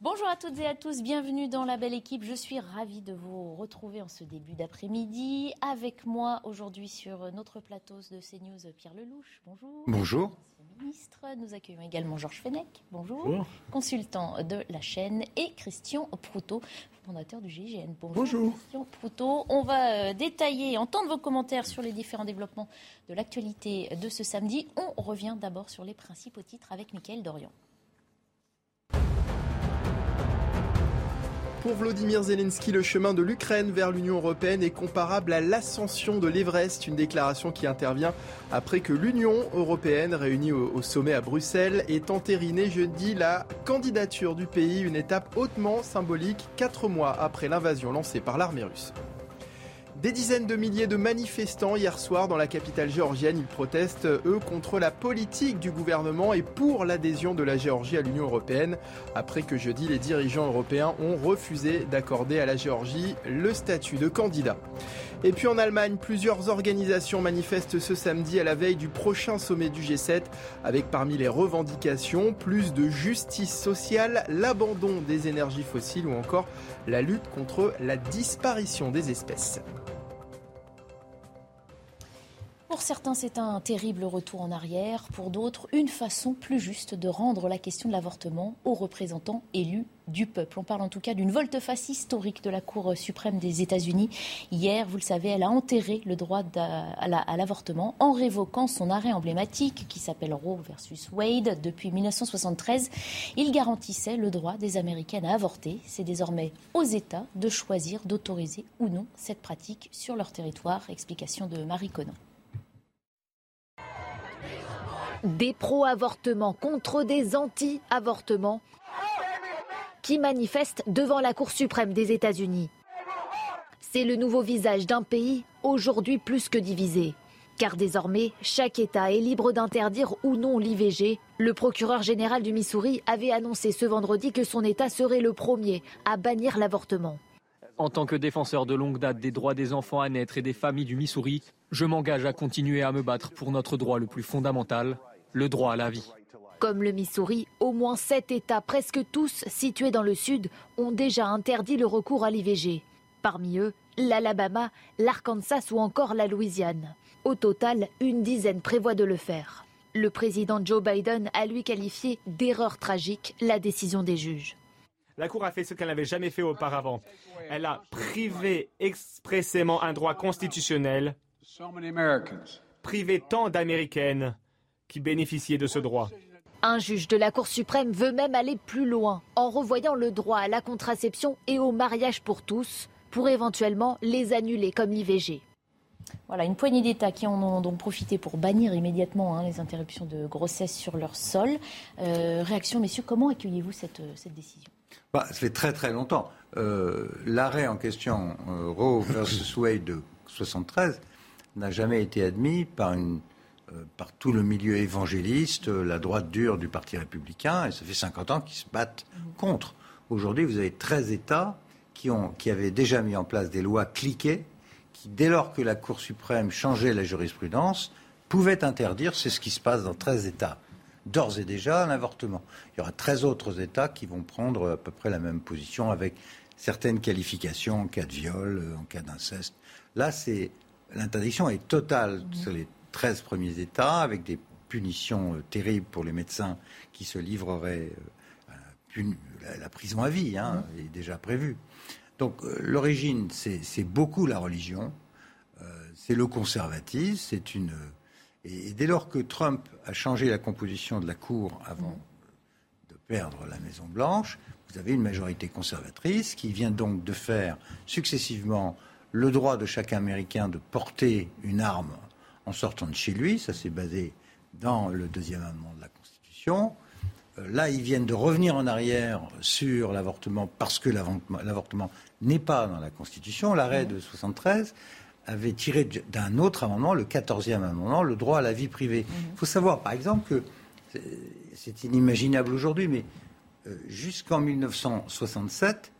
Bonjour à toutes et à tous, bienvenue dans la belle équipe. Je suis ravie de vous retrouver en ce début d'après-midi. Avec moi aujourd'hui sur notre plateau de CNews, Pierre Lelouch. Bonjour. Bonjour. Ministre. Nous accueillons également Georges Fenech. Bonjour. Consultant de la chaîne. Et Christian Proutot, fondateur du GIGN. Bonjour. Christian Proutot. On va euh, détailler, entendre vos commentaires sur les différents développements de l'actualité de ce samedi. On revient d'abord sur les principaux titres avec Mickaël Dorian. Pour Vladimir Zelensky, le chemin de l'Ukraine vers l'Union européenne est comparable à l'ascension de l'Everest, une déclaration qui intervient après que l'Union européenne, réunie au, sommet à Bruxelles, ait entériné jeudi la candidature du pays, une étape hautement symbolique, quatre mois après l'invasion lancée par l'armée russe. Des dizaines de milliers de manifestants hier soir dans la capitale géorgienne. Ils protestent, eux, contre la politique du gouvernement et pour l'adhésion de la Géorgie à l'Union européenne, après que jeudi, les dirigeants européens ont refusé d'accorder à la Géorgie le statut de candidat. Et puis en Allemagne, plusieurs organisations manifestent ce samedi à la veille du prochain sommet du G7, avec parmi les revendications plus de justice sociale, l'abandon des énergies fossiles ou encore la lutte contre la disparition des espèces. Pour certains, c'est un terrible retour en arrière. Pour d'autres, une façon plus juste de rendre la question de l'avortement aux représentants élus du peuple. On parle en tout cas d'une volte-face historique de la Cour suprême des États-Unis. Hier, vous le savez, elle a enterré le droit à l'avortement en révoquant son arrêt emblématique qui s'appelle Roe versus Wade. Depuis 1973, il garantissait le droit des Américaines à avorter. C'est désormais aux États de choisir d'autoriser ou non cette pratique sur leur territoire. Explication de Marie Conan. Des pro-avortements contre des anti-avortements qui manifestent devant la Cour suprême des États-Unis. C'est le nouveau visage d'un pays aujourd'hui plus que divisé. Car désormais, chaque État est libre d'interdire ou non l'IVG. Le procureur général du Missouri avait annoncé ce vendredi que son État serait le premier à bannir l'avortement. En tant que défenseur de longue date des droits des enfants à naître et des familles du Missouri, je m'engage à continuer à me battre pour notre droit le plus fondamental, le droit à la vie. Comme le Missouri, au moins sept États, presque tous situés dans le Sud, ont déjà interdit le recours à l'IVG. Parmi eux, l'Alabama, l'Arkansas ou encore la Louisiane. Au total, une dizaine prévoit de le faire. Le président Joe Biden a lui qualifié d'erreur tragique la décision des juges. La Cour a fait ce qu'elle n'avait jamais fait auparavant. Elle a privé expressément un droit constitutionnel, privé tant d'Américaines qui bénéficiaient de ce droit. Un juge de la Cour suprême veut même aller plus loin en revoyant le droit à la contraception et au mariage pour tous pour éventuellement les annuler comme l'IVG. Voilà, une poignée d'États qui en ont donc profité pour bannir immédiatement hein, les interruptions de grossesse sur leur sol. Euh, réaction, messieurs, comment accueillez-vous cette, cette décision? Bah, Ça fait très très longtemps. Euh, l'arrêt en question, euh, Roe versus Wade de 73, n'a jamais été admis par une euh, par tout le milieu évangéliste, euh, la droite dure du Parti républicain, et ça fait 50 ans qu'ils se battent contre. Aujourd'hui, vous avez 13 États qui, ont, qui avaient déjà mis en place des lois cliquées, qui, dès lors que la Cour suprême changeait la jurisprudence, pouvaient interdire, c'est ce qui se passe dans 13 États, d'ores et déjà l'avortement. Il y aura 13 autres États qui vont prendre à peu près la même position avec certaines qualifications en cas de viol, en cas d'inceste. Là, c'est l'interdiction est totale les 13 premiers États, avec des punitions euh, terribles pour les médecins qui se livreraient à euh, la, prison à vie, hein, mmh. est déjà prévue. Donc euh, l'origine, c'est beaucoup la religion, c'est le conservatisme, c'est une... Et, dès lors que Trump a changé la composition de la Cour avant mmh. de perdre la Maison-Blanche, vous avez une majorité conservatrice qui vient donc de faire successivement le droit de chaque Américain de porter une arme en sortant de chez lui. Ça s'est basé dans le deuxième amendement de la Constitution. Euh, là, ils viennent de revenir en arrière sur l'avortement parce que l'avortement n'est pas dans la Constitution. L'arrêt de 73 avait tiré d'un autre amendement, le 14e amendement, le droit à la vie privée. Il faut savoir, par exemple, que c'est inimaginable aujourd'hui, mais euh, jusqu'en 1967,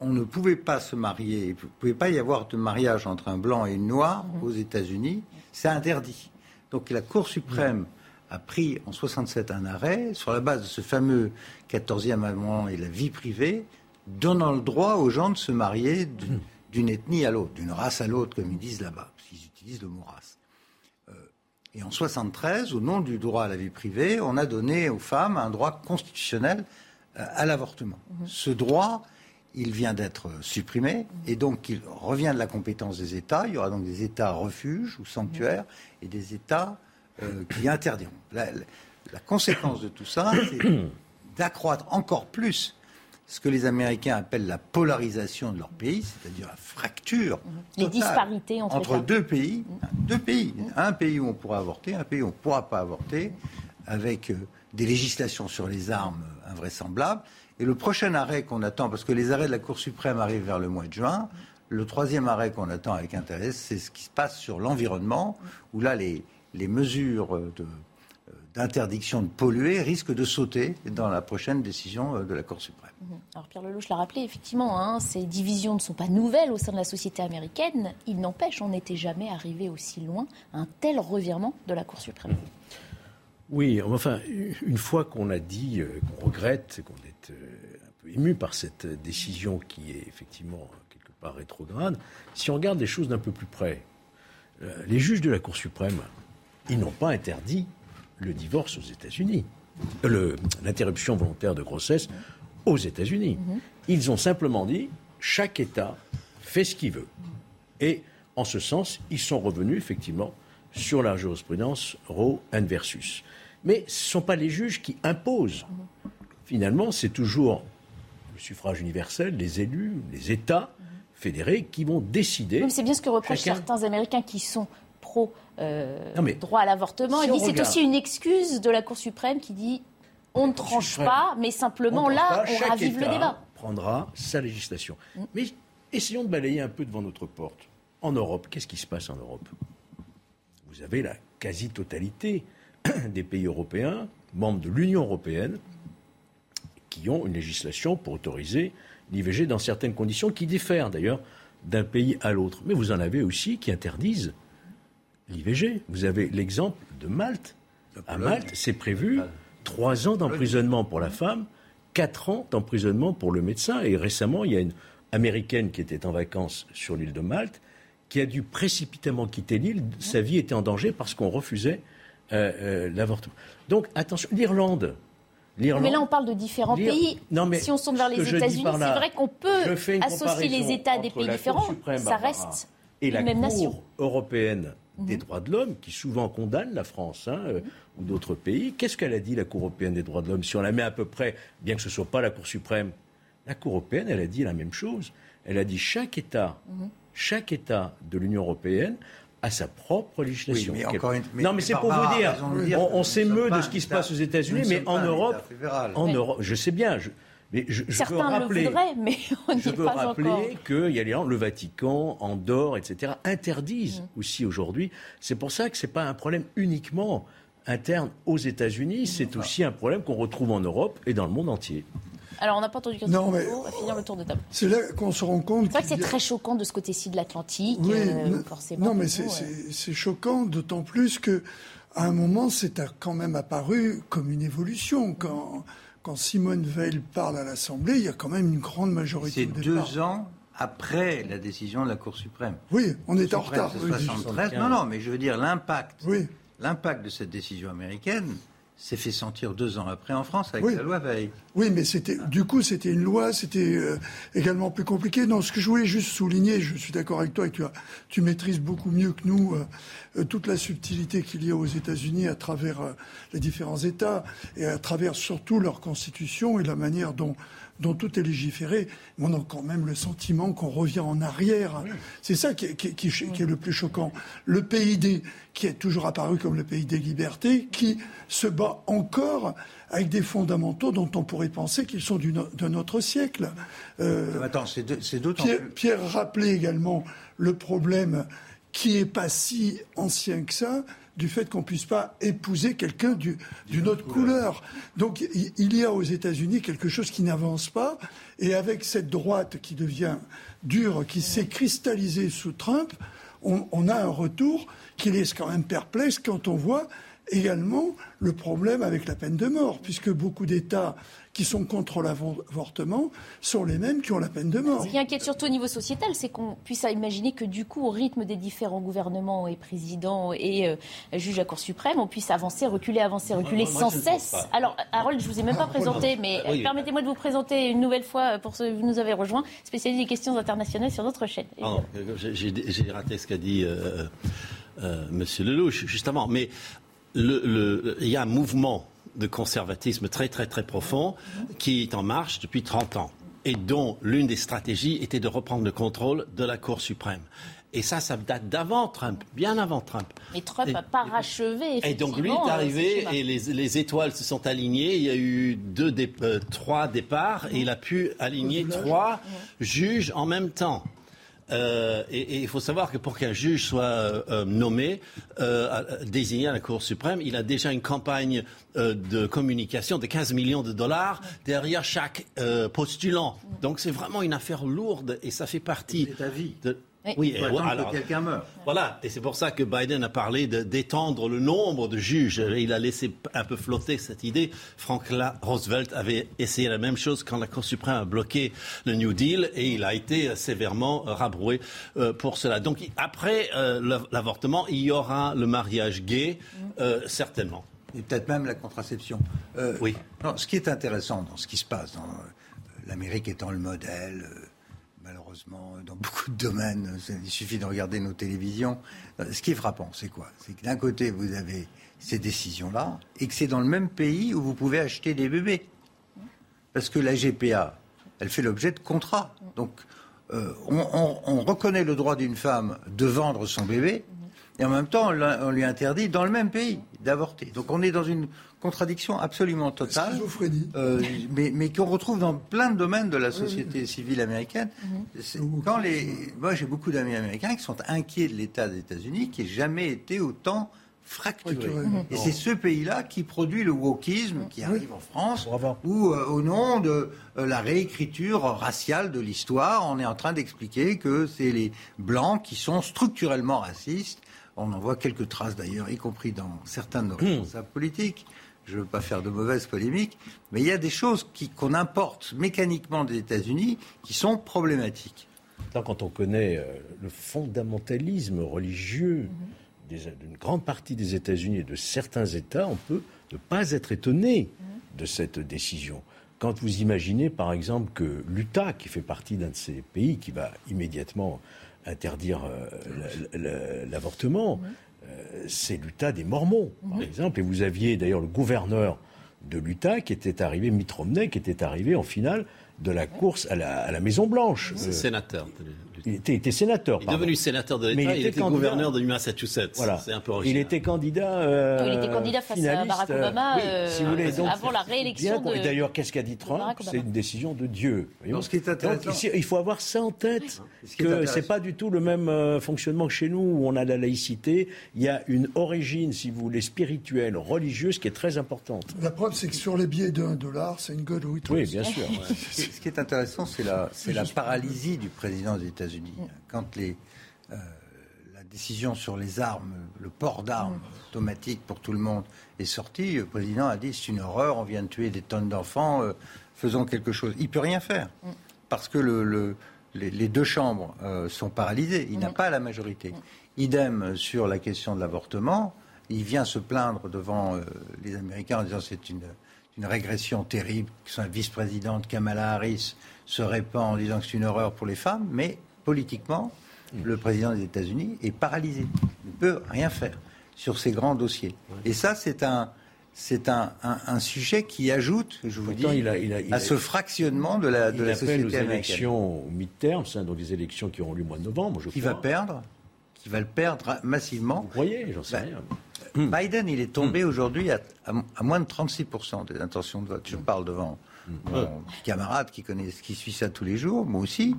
on ne pouvait pas se marier, il ne pouvait pas y avoir de mariage entre un blanc et une noire mhm. aux États-Unis. C'est interdit. Donc la Cour suprême a pris en 67 un arrêt sur la base de ce fameux 14e amendement et la vie privée, donnant le droit aux gens de se marier mhm. d'une ethnie à l'autre, d'une race à l'autre, comme ils disent là-bas, parce qu'ils utilisent le mot race. Euh, et en 73, au nom du droit à la vie privée, on a donné aux femmes un droit constitutionnel euh, à l'avortement. Mhm. Ce droit, il vient d'être supprimé et donc il revient de la compétence des États. Il y aura donc des États refuges ou sanctuaires et des États euh, qui interdiront. La, conséquence de tout ça, c'est d'accroître encore plus ce que les Américains appellent la polarisation de leur pays, c'est-à-dire la fracture les disparités entre, deux pays, deux pays, un pays où on pourra avorter, un pays où on ne pourra pas avorter, avec euh, des législations sur les armes invraisemblables et le prochain arrêt qu'on attend, parce que les arrêts de la Cour suprême arrivent vers le mois de juin, le troisième arrêt qu'on attend avec intérêt, c'est ce qui se passe sur l'environnement, où là, les, les mesures euh, d'interdiction de polluer risquent de sauter dans la prochaine décision euh, de la Cour suprême. Mmh. Alors Pierre Lelouch l'a rappelé, effectivement, hein, ces divisions ne sont pas nouvelles au sein de la société américaine. Il n'empêche, on n'était jamais arrivé aussi loin, un tel revirement de la Cour suprême. Oui, enfin, une fois qu'on a dit euh, qu'on regrette, qu'on est euh, un peu ému par cette décision qui est effectivement quelque part rétrograde, si on regarde les choses d'un peu plus près, euh, les juges de la Cour suprême, ils n'ont pas interdit le divorce aux États-Unis, l'interruption volontaire de grossesse aux États-Unis. Mhm. Ils ont simplement dit chaque État fait ce qu'il veut. Et en ce sens, ils sont revenus effectivement sur la jurisprudence Roe versus. Mais ce ne sont pas les juges qui imposent. Finalement, c'est toujours le suffrage universel, les élus, les États fédérés qui vont décider. c'est bien ce que reprochent certains Américains qui sont pro euh, droit à l'avortement. C'est aussi une excuse de la Cour suprême qui dit on ne tranche pas, mais simplement là, on ravive le débat. prendra sa législation. Mm. Mais essayons de balayer un peu devant notre porte. En Europe, qu'est-ce qui se passe en Europe? Vous avez la quasi-totalité des pays européens, membres de l'Union européenne, qui ont une législation pour autoriser l'IVG dans certaines conditions qui diffèrent d'ailleurs d'un pays à l'autre. Mais vous en avez aussi qui interdisent l'IVG. Vous avez l'exemple de Malte. À Malte, c'est prévu trois ans d'emprisonnement pour la femme, quatre ans d'emprisonnement pour le médecin. Et récemment, il y a une américaine qui était en vacances sur l'île de Malte qui a dû précipitamment quitter l'île. Sa vie était en danger parce qu'on refusait euh, euh, l'avortement. Donc attention, l'Irlande. Mais là, on parle de différents pays. si on sonde vers les États-Unis, c'est vrai qu'on peut associer les États des pays différents. ça reste et la même Cour européenne des mhm. droits de l'homme, qui souvent condamne la France hein, euh, ou d'autres pays. Qu'est-ce qu'elle a dit, la Cour européenne des droits de l'homme Si on la met à peu près, bien que ce ne soit pas la Cour suprême, la Cour européenne, elle a dit la même chose. Elle a dit chaque État, mhm. chaque État de l'Union européenne à sa propre législation. non, mais c'est pour vous dire, on, s'émeut de ce qui se passe aux États-Unis, mais en Europe, en Europe, je sais bien. Je, mais je, Certains veux rappeler, le voudraient, mais on je veux rappeler qu'il y a les, le Vatican, Andorre, etc., interdisent mm. aussi aujourd'hui. C'est pour ça que ce n'est pas un problème uniquement interne aux États-Unis, c'est aussi un problème qu'on retrouve en Europe et dans le monde entier. Alors, on n'a pas entendu non, mais on va finir le tour de table. C'est là qu'on se rend compte. C'est vrai que c'est très choquant de ce côté-ci de l'Atlantique, oui, euh, forcément. Non, mais c'est choquant, d'autant plus que à un moment, c'est quand même apparu comme une évolution. Quand, quand Simone Veil parle à l'Assemblée, il y a quand même une grande majorité. C'est deux ans après la décision de la Cour suprême. Oui, on est en retard. non, non, mais je veux dire l'impact. Oui. L'impact de cette décision américaine, s'est fait sentir deux ans après en France avec la loi Veil. Oui, mais c'était du coup c'était une loi, c'était euh, également plus compliqué. Non, ce que je voulais juste souligner, je suis d'accord avec toi, et tu, as, tu maîtrises beaucoup mieux que nous euh, euh, toute la subtilité qu'il y a aux États-Unis à travers les différents États et à travers surtout leur constitution et la manière dont dont tout est légiféré, on a quand même le sentiment qu'on revient en arrière. C'est ça qui est, le plus choquant. Le PID, qui est toujours apparu comme le pays des libertés, qui se bat encore avec des fondamentaux dont on pourrait penser qu'ils sont d'un autre siècle. Euh, Attends, c'est d'autant Pierre, Pierre rappelait également le problème qui est pas si ancien que ça du fait qu'on puisse pas épouser quelqu'un d'une autre couleur. Donc il y a aux États-Unis quelque chose qui n'avance pas, et avec cette droite qui devient dure, qui s'est cristallisée sous Trump, on, on, a un retour qui laisse quand même perplexe quand on voit également le problème avec la peine de mort, puisque beaucoup d'États qui sont contre l'avortement sont les mêmes qui ont la peine de mort. Ce qui inquiète surtout au niveau sociétal, c'est qu'on puisse imaginer que du coup, au rythme des différents gouvernements et présidents et euh, juges à Cour suprême, on puisse avancer, reculer, avancer, reculer sans cesse. Alors, Harold, je vous ai même pas ah, présenté, mais permettez-moi de vous présenter une nouvelle fois pour ceux qui nous avez rejoint, spécialiste des questions internationales sur notre chaîne. J'ai raté ce qu'a dit euh, euh, Monsieur Lelouch, justement, mais il y a un mouvement de conservatisme très très très profond qui est en marche depuis 30 ans et dont l'une des stratégies était de reprendre le contrôle de la Cour suprême. Et ça, ça date d'avant Trump, bien avant Trump. Mais Trump n'a pas rachevé. Et donc lui est arrivé et les, étoiles se sont alignées. Il y a eu deux, euh, trois départs et il a pu aligner trois juges en même temps. Euh, et, il faut savoir que pour qu'un juge soit euh, euh, nommé, désigné à la Cour suprême, il a déjà une campagne de communication de 15 millions de dollars derrière chaque postulant. Donc c'est vraiment une affaire lourde et ça fait partie de, oui, alors, quelqu'un meurt. Voilà, et c'est pour ça que Biden a parlé d'étendre le nombre de juges. Il a laissé un peu flotter cette idée. Franklin Roosevelt avait essayé la même chose quand la Cour suprême a bloqué le New Deal et il a été sévèrement rabroué euh, pour cela. Donc après euh, l'avortement, il y aura le mariage gay, euh, certainement. Et peut-être même la contraception. oui. Non, ce qui est intéressant dans ce qui se passe, dans l'Amérique étant le modèle malheureusement, dans beaucoup de domaines. Il suffit de regarder nos télévisions. Euh, ce qui est frappant, c'est quoi? C'est que d'un côté, vous avez ces décisions-là, et que c'est dans le même pays où vous pouvez acheter des bébés. Parce que la GPA, elle fait l'objet de contrats. Donc, euh, on, reconnaît le droit d'une femme de vendre son bébé, et en même temps, on lui interdit dans le même pays d'avorter. Donc, on est dans une contradiction absolument totale, euh, mais, mais qu'on retrouve dans plein de domaines de la société civile américaine. Mhm. Quand les, moi, j'ai beaucoup d'amis américains qui sont inquiets de l'État des États-Unis, qui n'a jamais été autant fracturé. Et c'est ce pays-là qui produit le wokisme qui arrive en France, où, euh, au nom de euh, la réécriture raciale de l'histoire, on est en train d'expliquer que c'est les blancs qui sont structurellement racistes. On en voit quelques traces d'ailleurs, y compris dans certains de nos hmm. responsables politiques je ne veux pas faire de mauvaises polémiques, mais il y a des choses qu'on importe mécaniquement des États-Unis qui sont problématiques. Quand on connaît euh, le fondamentalisme religieux d'une grande partie des États-Unis et de certains États, on peut ne pas être étonné de cette décision. Quand vous imaginez, par exemple, que l'Utah, qui fait partie d'un de ces pays qui va immédiatement interdire euh, l'avortement, euh, c'est l'Utah des Mormons, par exemple. Et vous aviez d'ailleurs le gouverneur de l'Utah qui était arrivé, Mitt Romney, qui était arrivé en finale de la course à la, Maison Blanche. C'est sénateur. Il était, sénateur. Il est devenu sénateur de l'État. Il, il, était gouverneur de Massachusetts. Voilà. C'est un peu Il était candidat. Euh, il était candidat face à Barack Obama euh, si vous voulez, avant la réélection. De... D'ailleurs, qu'est-ce qu'a dit Trump C'est une décision de Dieu. ce qui est intéressant... Donc, il faut avoir ça en tête. Ce que c'est pas du tout le même euh, fonctionnement que chez nous où on a la laïcité. Il y a une origine, si vous voulez, spirituelle, religieuse, qui est très importante. La preuve, c'est que sur les billets d'un dollar, c'est une God Oui, bien sûr. ce qui est intéressant, c'est la, la paralysie du président des États-Unis. Quand les, euh, la décision sur les armes, le port d'armes automatique pour tout le monde est sortie, le président a dit c'est une horreur, on vient de tuer des tonnes d'enfants, euh, faisons quelque chose. Il peut rien faire parce que le, les, deux chambres euh, sont paralysées. Il n'a pas la majorité. Idem sur la question de l'avortement. Il vient se plaindre devant les Américains en disant c'est une, une régression terrible que sa vice-présidente Kamala Harris se répand en disant que c'est une horreur pour les femmes, mais politiquement, le président des États-Unis est paralysé. Il ne peut rien faire sur ces grands dossiers. Et ça, c'est un, c'est un, sujet qui ajoute, je vous dis, à ce fractionnement de la, de la société aux élections mi-terme, donc des élections qui auront lieu au mois de novembre, je qui va perdre, qui va le perdre massivement. Vous croyez? J'en sais bah, rien. Biden, il est tombé hmm. aujourd'hui à, moins de 36% des intentions de vote. Je parle devant hmm. mon camarade qui, connaît, qui suit ça tous les jours, moi aussi.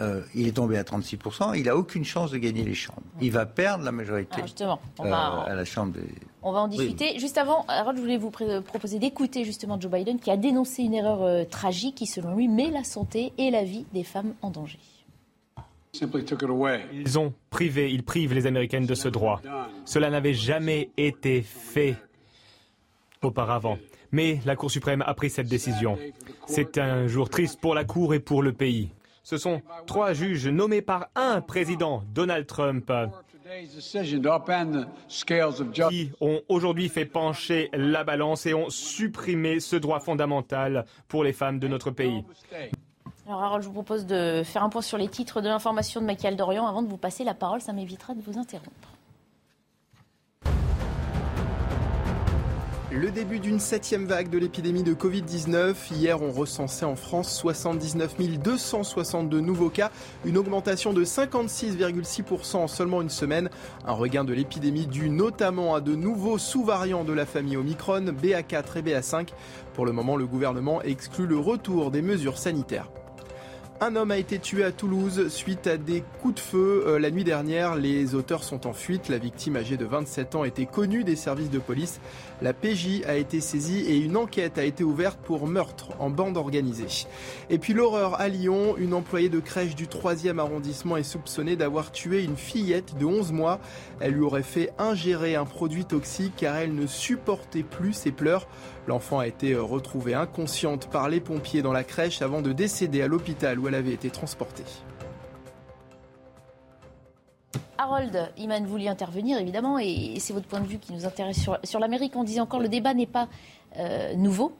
Euh, il est tombé à 36%, il n'a aucune chance de gagner les chambres. Il va perdre la majorité justement, on va, euh, à la Chambre des... On va en discuter. Juste avant, Harold, je voulais vous proposer d'écouter justement Joe Biden qui a dénoncé une erreur euh, tragique qui, selon lui, met la santé et la vie des femmes en danger. Ils ont privé, ils privent les Américaines de ce droit. Cela n'avait jamais été fait auparavant. Mais la Cour suprême a pris cette décision. C'est un jour triste pour la Cour et pour le pays. Ce sont trois juges nommés par un président, Donald Trump, qui ont aujourd'hui fait pencher la balance et ont supprimé ce droit fondamental pour les femmes de notre pays. Alors, Harold, je vous propose de faire un point sur les titres de l'information de Michael Dorian avant de vous passer la parole. Ça m'évitera de vous interrompre. Le début d'une septième vague de l'épidémie de Covid-19. Hier, on recensait en France 79 262 nouveaux cas, une augmentation de 56,6% en seulement une semaine. Un regain de l'épidémie dû notamment à de nouveaux sous-variants de la famille Omicron, BA4 et BA5. Pour le moment, le gouvernement exclut le retour des mesures sanitaires. Un homme a été tué à Toulouse suite à des coups de feu euh, la nuit dernière. Les auteurs sont en fuite. La victime âgée de 27 ans était connue des services de police. La PJ a été saisie et une enquête a été ouverte pour meurtre en bande organisée. Et puis l'horreur à Lyon, une employée de crèche du 3e arrondissement est soupçonnée d'avoir tué une fillette de 11 mois. Elle lui aurait fait ingérer un produit toxique car elle ne supportait plus ses pleurs. L'enfant a été retrouvée inconsciente par les pompiers dans la crèche avant de décéder à l'hôpital elle avait été transportée. Harold Iman voulait intervenir évidemment et c'est votre point de vue qui nous intéresse sur, l'Amérique. On disait encore le débat n'est pas euh, nouveau,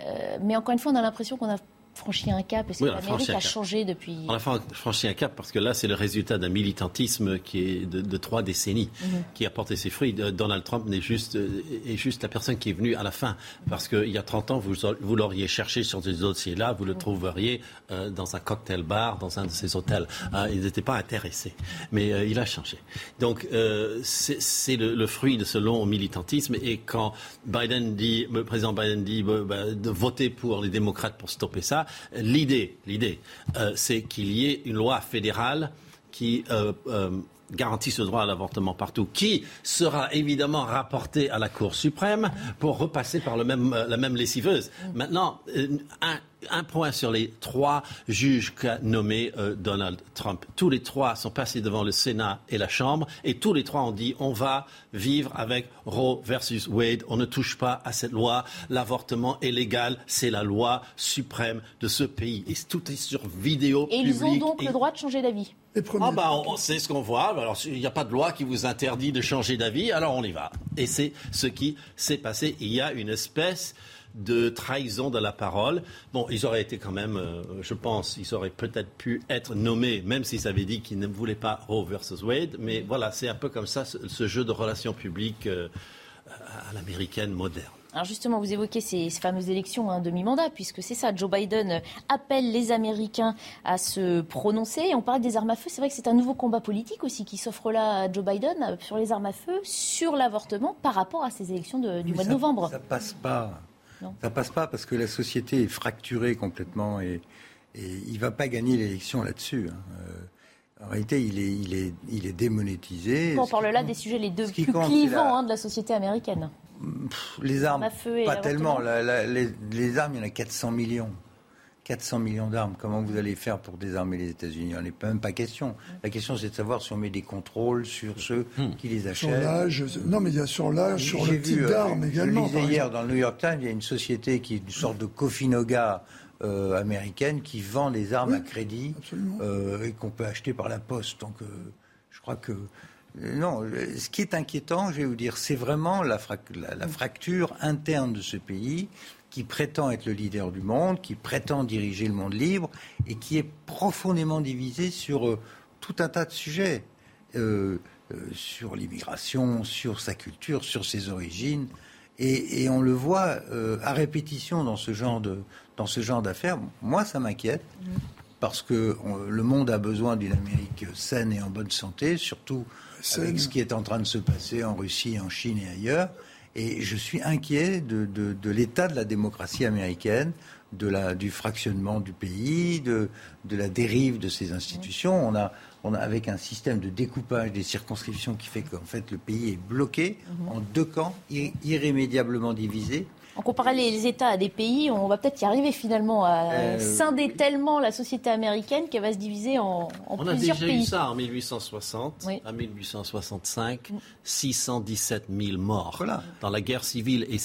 euh, mais encore une fois on a l'impression qu'on a franchi un cap Est-ce que l'Amérique a, changé depuis On a franchi un cap parce que là, c'est le résultat d'un militantisme qui est de, trois décennies mhm. qui a porté ses fruits. Euh, Donald Trump n'est juste, euh, est juste la personne qui est venue à la fin. Parce qu'il y a 30 ans, vous, vous l'auriez cherché sur ces dossiers-là, vous le trouveriez euh, dans un cocktail bar, dans un de ces hôtels. il n'était pas intéressé. Mais il a changé. Donc, c'est le, fruit de ce long militantisme. Et quand Biden dit, le président Biden dit bah, de voter pour les démocrates pour stopper ça, L'idée, euh, c'est qu'il y ait une loi fédérale qui euh, euh, garantit ce droit à l'avortement partout, qui sera évidemment rapportée à la Cour suprême pour repasser par le même, la même lessiveuse. Maintenant, un, un point sur les trois juges qu'a nommé euh, Donald Trump. Tous les trois sont passés devant le Sénat et la Chambre et tous les trois ont dit on va vivre avec Roe versus Wade. On ne touche pas à cette loi. L'avortement est légal. C'est la loi suprême de ce pays. Et tout est sur vidéo. Et ils ont donc le droit de changer d'avis. Ah bah, sait ce qu'on voit. Alors, il n'y a pas de loi qui vous interdit de changer d'avis. Alors, on y va. Et c'est ce qui s'est passé. Il y a une espèce de trahison de la parole. Bon, ils auraient été quand même, euh, je pense, ils auraient peut-être pu être nommés, même s'ils avaient dit qu'ils ne voulaient pas Roe versus Wade. Mais voilà, c'est un peu comme ça, ce, jeu de relations publiques euh, à l'américaine moderne. Alors justement, vous évoquez ces, fameuses élections un demi-mandat, puisque c'est ça, Joe Biden appelle les Américains à se prononcer. On parle des armes à feu, c'est vrai que c'est un nouveau combat politique aussi qui s'offre là à Joe Biden sur les armes à feu, sur l'avortement par rapport à ces élections du mois de novembre. Ça passe pas. Ça passe pas parce que la société est fracturée complètement et, il ne va pas gagner l'élection là-dessus. Hein. Euh, en réalité, il est, il est, il est démonétisé. On parle là des sujets les deux plus clivants hein, de la société américaine. les armes, pas tellement. les, les, armes, il y en a 400 millions. 400 millions d'armes, comment vous allez faire pour désarmer les États-Unis? On n'est même pas question. La question, c'est de savoir si on met des contrôles sur ceux hmm. qui les achètent. Sur l'âge, non, mais il y a sur l'âge, sur le type euh, d'armes également. Je lisais hier dans le New York Times, il y a une société qui est une sorte de Kofinoga euh, américaine qui vend les armes à crédit euh, et qu'on peut acheter par la poste. Donc, je crois que non, ce qui est inquiétant, je vais vous dire, c'est vraiment la, la, fracture interne de ce pays qui prétend être le leader du monde, qui prétend diriger le monde libre et qui est profondément divisé sur euh, tout un tas de sujets, euh, euh, sur l'immigration, sur sa culture, sur ses origines. Et, on le voit à répétition dans ce genre de dans ce genre d'affaires. Moi, ça m'inquiète. Mm. Parce que le monde a besoin d'une Amérique saine et en bonne santé, surtout avec ce qui est en train de se passer en Russie, en Chine et ailleurs. Et je suis inquiet de, l'état de la démocratie américaine, de la, du fractionnement du pays, de, de la dérive de ses institutions. On a, on a, avec un système de découpage des circonscriptions qui fait qu'en fait le pays est bloqué mhm. en deux camps, irrémédiablement divisés en comparant les États à des pays, on va peut-être y arriver finalement à euh, scinder tellement la société américaine qu'elle va se diviser en, plusieurs pays. On a déjà eu ça en 1860, en 1865, 617 000 morts dans la guerre civile. Et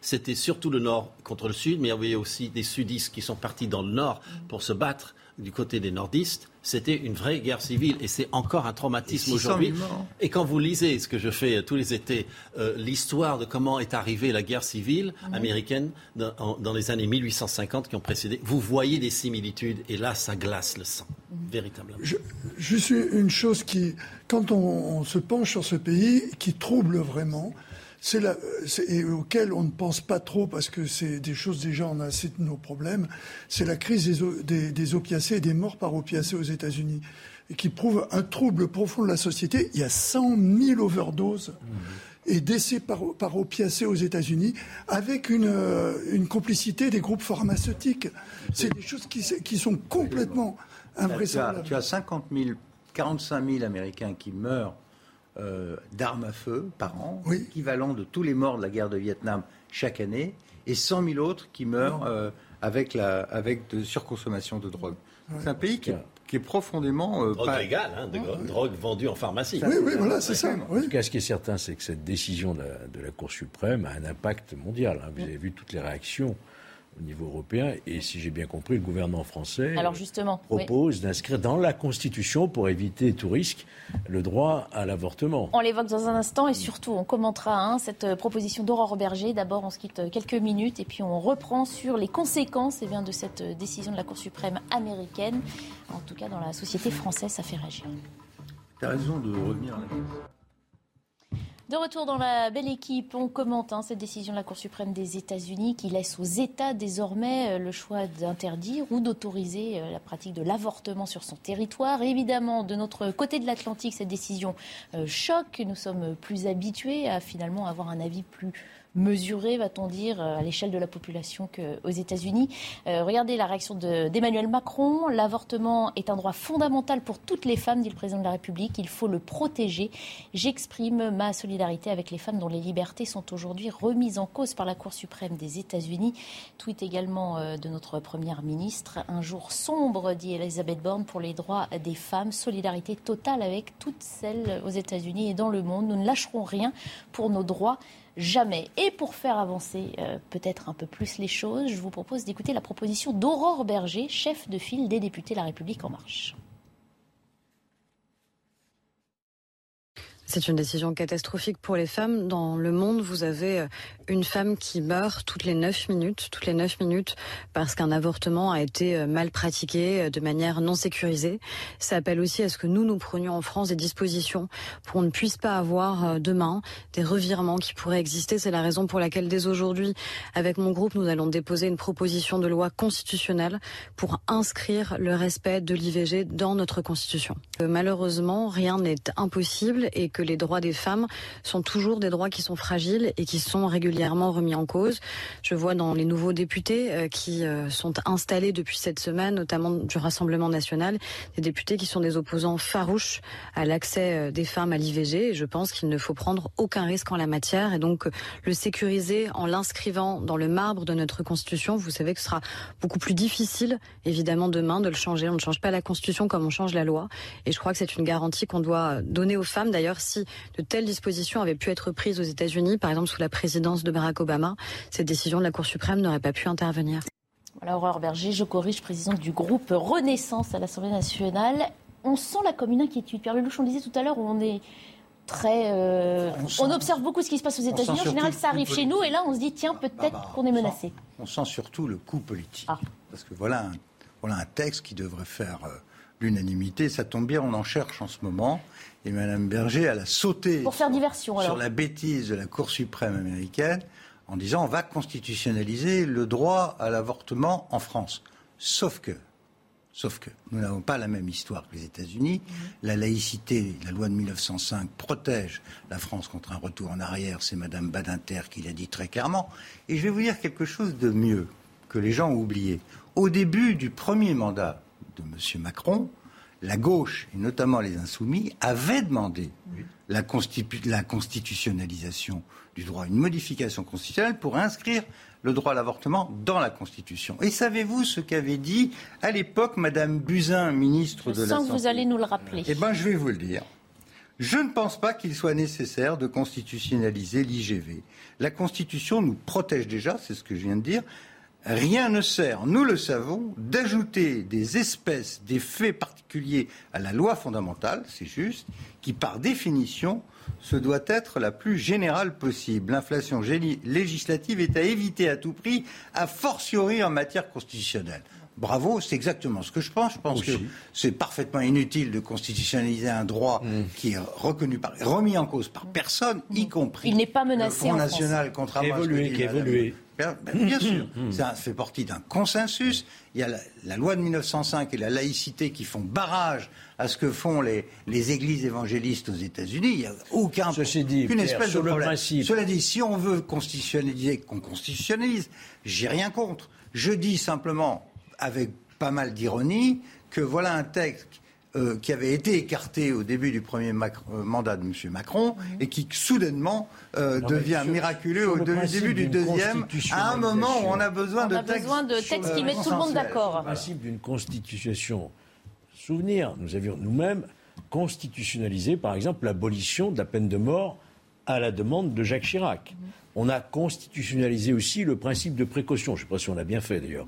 c'était surtout le nord contre le sud, mais il y avait aussi des sudistes qui sont partis dans le nord pour se battre du côté des nordistes, c'était une vraie guerre civile et c'est encore un traumatisme aujourd'hui. Et quand vous lisez ce que je fais tous les étés, euh, l'histoire de comment est arrivée la guerre civile américaine dans, les années 1850 qui ont précédé, vous voyez des similitudes et là, ça glace le sang, mhm. véritablement. Je, suis une chose qui, quand on, se penche sur ce pays, qui trouble vraiment, c'est et auquel on ne pense pas trop parce que c'est des choses déjà on a assez de nos problèmes, c'est la crise des, des, opiacés et des morts par opiacés aux États-Unis et qui prouve un trouble profond de la société. Il y a 100 000 overdoses. et décès par, par opiacés aux États-Unis, avec une, une, complicité des groupes pharmaceutiques. C'est des choses qui, qui sont complètement invraisemblables. Tu as, tu as 50 000, 45 000 Américains qui meurent euh, d'armes à feu par an, équivalent de tous les morts de la guerre de Vietnam chaque année, et 100 000 autres qui meurent euh, avec, la, avec de surconsommation de drogue. C'est un pays qui est, profondément. Euh, drogue légale, hein, de drogue vendue en pharmacie. Oui, oui, voilà, c'est ça. En tout cas, ce qui est certain, c'est que cette décision de la, Cour suprême a un impact mondial. Hein. Vous avez vu toutes les réactions au niveau européen. Et si j'ai bien compris, le gouvernement français propose d'inscrire dans la Constitution, pour éviter tout risque, le droit à l'avortement. On l'évoque dans un instant et surtout, on commentera hein, cette euh, proposition d'Aurore Berger. D'abord, on se quitte euh, quelques minutes et puis on reprend sur les conséquences eh bien, de cette euh, décision de la Cour suprême américaine. En tout cas, dans la société française, ça fait réagir. Tu as raison de revenir à la de retour dans la belle équipe, on commente hein, cette décision de la Cour suprême des États-Unis qui laisse aux États désormais euh, le choix d'interdire ou d'autoriser euh, la pratique de l'avortement sur son territoire. évidemment, de notre côté de l'Atlantique, cette décision euh, choque. Nous sommes plus habitués à finalement avoir un avis plus mesuré, va-t-on dire, euh, à l'échelle de la population qu'aux États-Unis. Euh, regardez la réaction d'Emmanuel Macron. L'avortement est un droit fondamental pour toutes les femmes, dit le président de la République. Il faut le protéger. J'exprime ma solidarité avec les femmes dont les libertés sont aujourd'hui remises en cause par la Cour suprême des États-Unis. Tweet également euh, de notre première ministre. Un jour sombre, dit Elisabeth Borne, pour les droits des femmes. Solidarité totale avec toutes celles aux États-Unis et dans le monde. Nous ne lâcherons rien pour nos droits jamais. Et pour faire avancer euh, peut-être un peu plus les choses, je vous propose d'écouter la proposition d'Aurore Berger, chef de file des députés La République en marche. C'est une décision catastrophique pour les femmes. Dans le monde, vous avez euh, une femme qui meurt toutes les neuf minutes, toutes les neuf minutes, parce qu'un avortement a été euh, mal pratiqué euh, de manière non sécurisée. Ça appelle aussi à ce que nous, nous prenions en France des dispositions pour qu'on ne puisse pas avoir demain des revirements qui pourraient exister. C'est la raison pour laquelle, dès aujourd'hui, avec mon groupe, nous allons déposer une proposition de loi constitutionnelle pour inscrire le respect de l'IVG dans notre Constitution. Malheureusement, rien n'est impossible et que les droits des femmes sont toujours des droits qui sont fragiles et qui sont régulièrement remis en cause. Je vois dans les nouveaux députés euh, qui euh, sont installés depuis cette semaine, notamment du Rassemblement national, des députés qui sont des opposants farouches à l'accès euh, des femmes à l'IVG. Et je pense qu'il ne faut prendre aucun risque en la matière et donc le sécuriser en l'inscrivant dans le marbre de notre Constitution. Vous savez que ce sera beaucoup plus difficile, évidemment, demain de le changer. On ne change pas la Constitution comme on change la loi. Et je crois que c'est une garantie qu'on doit donner aux femmes. D'ailleurs, si de telles dispositions avaient pu être prises aux États-Unis, par exemple sous la présidence de Barack Obama, cette décision de la Cour suprême n'aurait pas pu intervenir. Voilà, Aurore Berger, je corrige, présidente du groupe Renaissance à l'Assemblée nationale. On sent la commune inquiétude. Pierre Lelouch, on disait tout à l'heure, on est très. Euh, on, observe beaucoup ce qui se passe aux États-Unis. En général, ça arrive chez nous, et là, on se dit, tiens, peut-être ah bah, qu'on est menacé. On sent surtout le coup politique. Ah. Parce que voilà un, voilà un texte qui devrait faire. Euh, l'unanimité. Ça tombe bien, on en cherche en ce moment. Et Mme Berger, elle a sauté Pour faire diversion, sur la bêtise de la Cour suprême américaine en disant on va constitutionnaliser le droit à l'avortement en France. Sauf que, sauf que nous n'avons pas la même histoire que les États-Unis. La laïcité, la loi de 1905 protège la France contre un retour en arrière. C'est Mme Badinter qui l'a dit très clairement. Et je vais vous dire quelque chose de mieux que les gens ont oublié. Au début du premier mandat de M. Macron, la gauche, et notamment les insoumis, avaient demandé la, constitu- la constitutionnalisation du droit, une modification constitutionnelle pour inscrire le droit à l'avortement dans la Constitution. Et savez-vous ce qu'avait dit à l'époque Madame Buzyn, ministre Je de la sens que vous Santé allez nous le rappeler. Eh bien, je vais vous le dire. Je ne pense pas qu'il soit nécessaire de constitutionnaliser l'IGV. La Constitution nous protège déjà, c'est ce que je viens de dire. Rien ne sert, nous le savons, d'ajouter des espèces, des faits particuliers à la loi fondamentale, c'est juste, qui par définition se doit être la plus générale possible. L'inflation législative est à éviter à tout prix, a fortiori en matière constitutionnelle. Bravo, c'est exactement ce que je pense. Je pense que c'est parfaitement inutile de constitutionnaliser un droit qui est reconnu par, remis en cause par personne, y compris Il n'est pas le menacé Front en national, France. contrairement à ce que dit. Bien, ben, bien sûr, ça fait partie d'un consensus. Il y a la, la loi de 1905 et la laïcité qui font barrage à ce que font les, les églises évangélistes aux États-Unis. Il n'y a aucun Ceci dit, aucune Pierre, espèce sur de le problème. principe- Cela dit, si on veut constitutionnaliser, qu'on constitutionnalise, j'ai rien contre. Je dis simplement, avec pas mal d'ironie, que voilà un texte euh, qui avait été écarté au début du premier euh, mandat de M. Macron et qui soudainement euh, Non, devient sur- miraculeux sur au début du deuxième, à un moment où on a besoin On de a textes. besoin de textes qui euh, mettent tout le monde d'accord. Le principe d'une constitution. Souvenir, nous avions nous-mêmes constitutionnalisé, par exemple, l'abolition de la peine de mort à la demande de Jacques Chirac. On a constitutionnalisé aussi le principe de précaution. Je ne sais pas si on l'a bien fait d'ailleurs.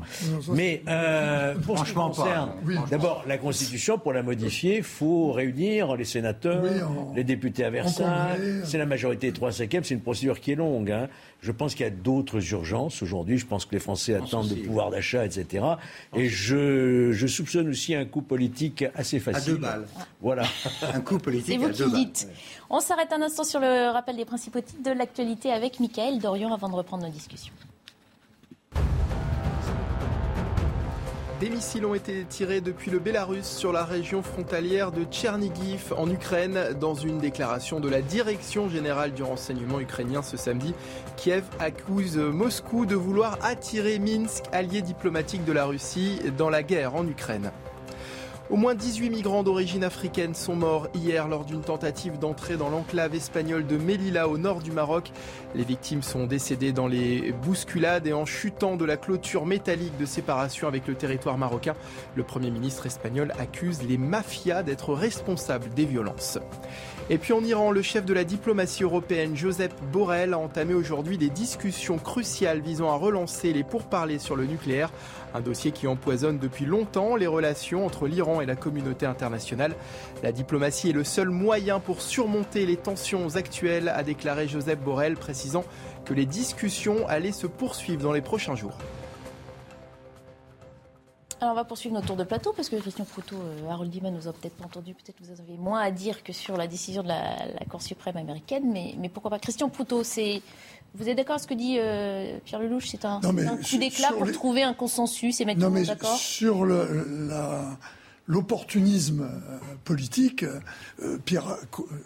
Mais euh, pour ce qui concerne, Oui. d'abord, la Constitution, pour la modifier, il faut réunir les sénateurs, Oui, en- les députés à Versailles. C'est la majorité 3 cinquièmes. C'est une procédure qui est longue. hein. Je pense qu'il y a d'autres urgences aujourd'hui. Je pense que les Français attendent le souci. pouvoir d'achat, etc. Et je, je soupçonne aussi un coup politique assez facile. deux balles. Voilà. Un coup politique C'est vous à qui deux le balles. dites. On s'arrête un instant sur le rappel des principaux titres de l'actualité avec Michael Dorian avant de reprendre nos discussions. Des missiles ont été tirés depuis le Bélarus sur la région frontalière de Tchernigiv en Ukraine. Dans une déclaration de la Direction générale du renseignement ukrainien ce samedi, Kiev accuse Moscou de vouloir attirer Minsk, allié diplomatique de la Russie, dans la guerre en Ukraine. Au moins 18 migrants d'origine africaine sont morts hier lors d'une tentative d'entrer dans l'enclave espagnole de Melilla au nord du Maroc. Les victimes sont décédées dans les bousculades et en chutant de la clôture métallique de séparation avec le territoire marocain. Le Premier ministre espagnol accuse les mafias d'être responsables des violences. Et puis en Iran, le chef de la diplomatie européenne, Joseph Borrell, a entamé aujourd'hui des discussions cruciales visant à relancer les pourparlers sur le nucléaire. Un dossier qui empoisonne depuis longtemps les relations entre l'Iran et la communauté internationale. La diplomatie est le seul moyen pour surmonter les tensions actuelles, a déclaré Joseph Borrell, précisant que les discussions allaient se poursuivre dans les prochains jours. Alors on va poursuivre notre tour de plateau parce que Christian Proutot, euh, Harold Diman nous a peut-être pas entendu, peut-être vous avez moins à dire que sur la décision de la, la Cour suprême américaine, mais, mais pourquoi pas. Christian Proutot, c'est, vous êtes d'accord avec ce que dit euh, Pierre Lelouch? C'est un, un coup d'éclat pour les- trouver un consensus et mettre Non, tout le monde d'accord? sur l'opportunisme euh, politique, euh, Pierre a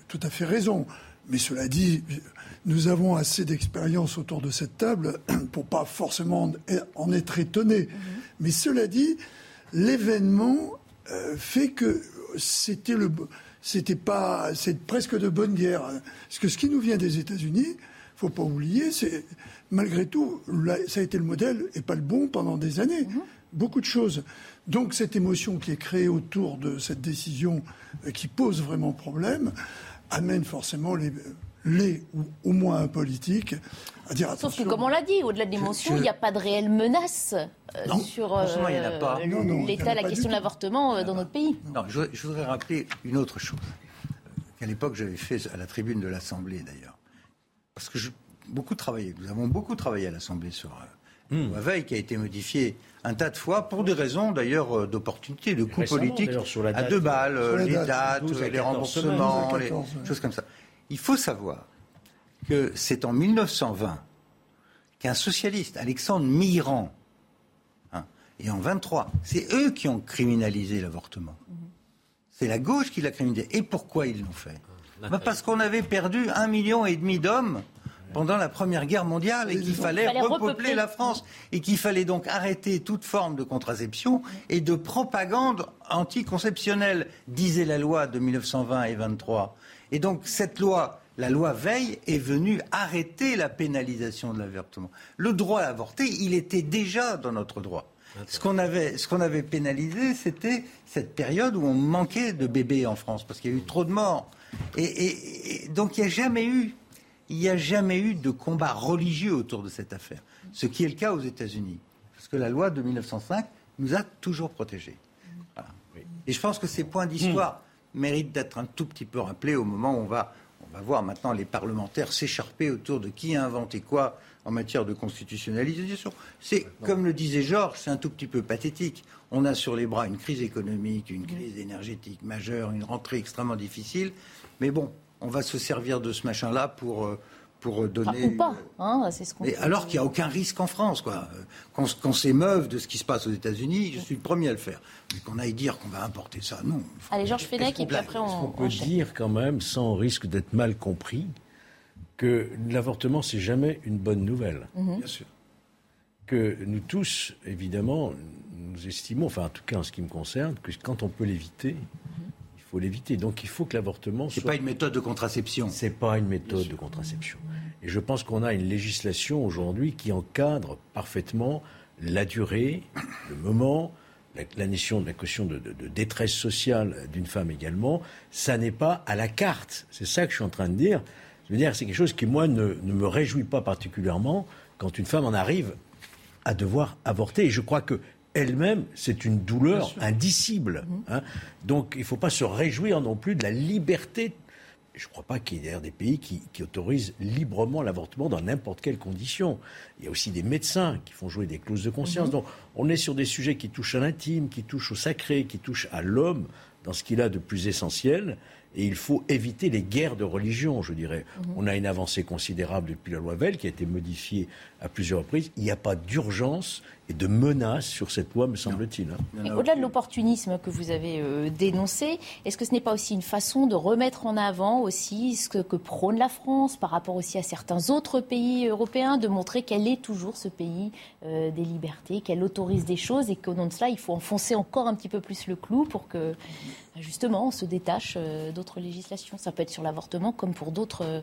tout à fait raison. Mais cela dit, nous avons assez d'expérience autour de cette table pour pas forcément en être étonnés. Mais cela dit, l'événement euh, fait que c'était le, c'était pas, c'est presque de bonne guerre. Parce que ce qui nous vient des États-Unis, faut pas oublier, c'est malgré tout, là, ça a été le modèle et pas le bon pendant des années. Beaucoup de choses. Donc cette émotion qui est créée autour de cette décision euh, qui pose vraiment problème amène forcément les, les ou au moins un politique à dire Sauf que attention. comme on l'a dit, au-delà de l'émotion, il n'y a pas de réelle menace euh, Non, sur euh, l'état, a la question de l'avortement euh, dans notre pays. Non, je, je voudrais rappeler une autre chose, qu'à l'époque j'avais fait à la tribune de l'Assemblée d'ailleurs. Parce que je, beaucoup travaillé, nous avons beaucoup travaillé à l'Assemblée sur euh, La loi Veil qui a été modifiée un tas de fois pour des raisons d'ailleurs d'opportunité, de coût politique, à deux balles, les dates, les remboursements, les choses comme ça. Il faut savoir que c'est en 1920 qu'un socialiste, Alexandre Mirand, hein, et en 23, c'est eux qui ont criminalisé l'avortement. C'est la gauche qui l'a criminalisé. Et pourquoi ils l'ont fait? Bah, Parce qu'on avait perdu un million et demi d'hommes pendant la Première Guerre mondiale et qu'il fallait, repeupler la France et qu'il fallait donc arrêter toute forme de contraception et de propagande anticonceptionnelle, disait la loi de 1920 et 23. Et donc cette loi, la loi Veil, est venue arrêter la pénalisation de l'avortement. Le droit à avorter, il était déjà dans notre droit. Ce qu'on avait, ce qu'on avait pénalisé, c'était cette période où on manquait de bébés en France, parce qu'il y a eu trop de morts. Et, et donc il n'y a jamais eu il n'y a jamais eu de combat religieux autour de cette affaire, ce qui est le cas aux États-Unis. Parce que la loi de 1905 nous a toujours protégés. Et je pense que ces points d'histoire méritent d'être un tout petit peu rappelés au moment où on va, on va voir maintenant les parlementaires s'écharper autour de qui a inventé quoi en matière de constitutionnalisation. C'est, comme le disait Georges, c'est un tout petit peu pathétique. On a sur les bras une crise économique, une crise énergétique majeure, une rentrée extrêmement difficile. Mais bon, on va se servir de ce machin-là pour euh, pour donner. ou pas, hein, c'est ce qu'on. alors qu'il n'y a aucun risque en France, quoi. Qu'on s'émeuve de ce qui se passe aux États-Unis, je suis le premier à le faire. Mais qu'on aille dire qu'on va importer ça, non. Allez, Georges Fenech, et puis après on. On peut dire quand même, sans risque d'être mal compris, que l'avortement c'est jamais une bonne nouvelle? Mhm. Bien sûr. Que nous tous, évidemment, nous estimons, enfin en tout cas en ce qui me concerne, que quand on peut l'éviter, faut l'éviter. Donc il faut que l'avortement soit. C'est pas une méthode de contraception. C'est pas une méthode de contraception. Et je pense qu'on a une législation aujourd'hui qui encadre parfaitement la durée, le moment, la, notion de la caution de, détresse sociale d'une femme également. Ça n'est pas à la carte. C'est ça que je suis en train de dire. Je veux dire, c'est quelque chose qui, moi, ne, ne me réjouit pas particulièrement quand une femme en arrive à devoir avorter. Et je crois que elle-même, c'est une douleur indicible. Mhm. Hein. Donc il ne faut pas se réjouir non plus de la liberté. Je ne crois pas qu'il y ait des pays qui, autorisent librement l'avortement dans n'importe quelle condition. Il y a aussi des médecins qui font jouer des clauses de conscience. Mhm. Donc on est sur des sujets qui touchent à l'intime, qui touchent au sacré, qui touchent à l'homme dans ce qu'il a de plus essentiel. Et il faut éviter les guerres de religion, je dirais. Mhm. On a une avancée considérable depuis la loi Veil qui a été modifiée à plusieurs reprises. Il n'y a pas d'urgence et de menace sur cette loi, me semble-t-il. Hein. Au-delà de l'opportunisme que vous avez euh, dénoncé, est-ce que ce n'est pas aussi une façon de remettre en avant aussi ce que, prône la France par rapport aussi à certains autres pays européens, de montrer qu'elle est toujours ce pays euh, des libertés, qu'elle autorise des choses et qu'au nom de cela, il faut enfoncer encore un petit peu plus le clou pour que justement on se détache euh, d'autres législations. Ça peut être sur l'avortement comme pour d'autres.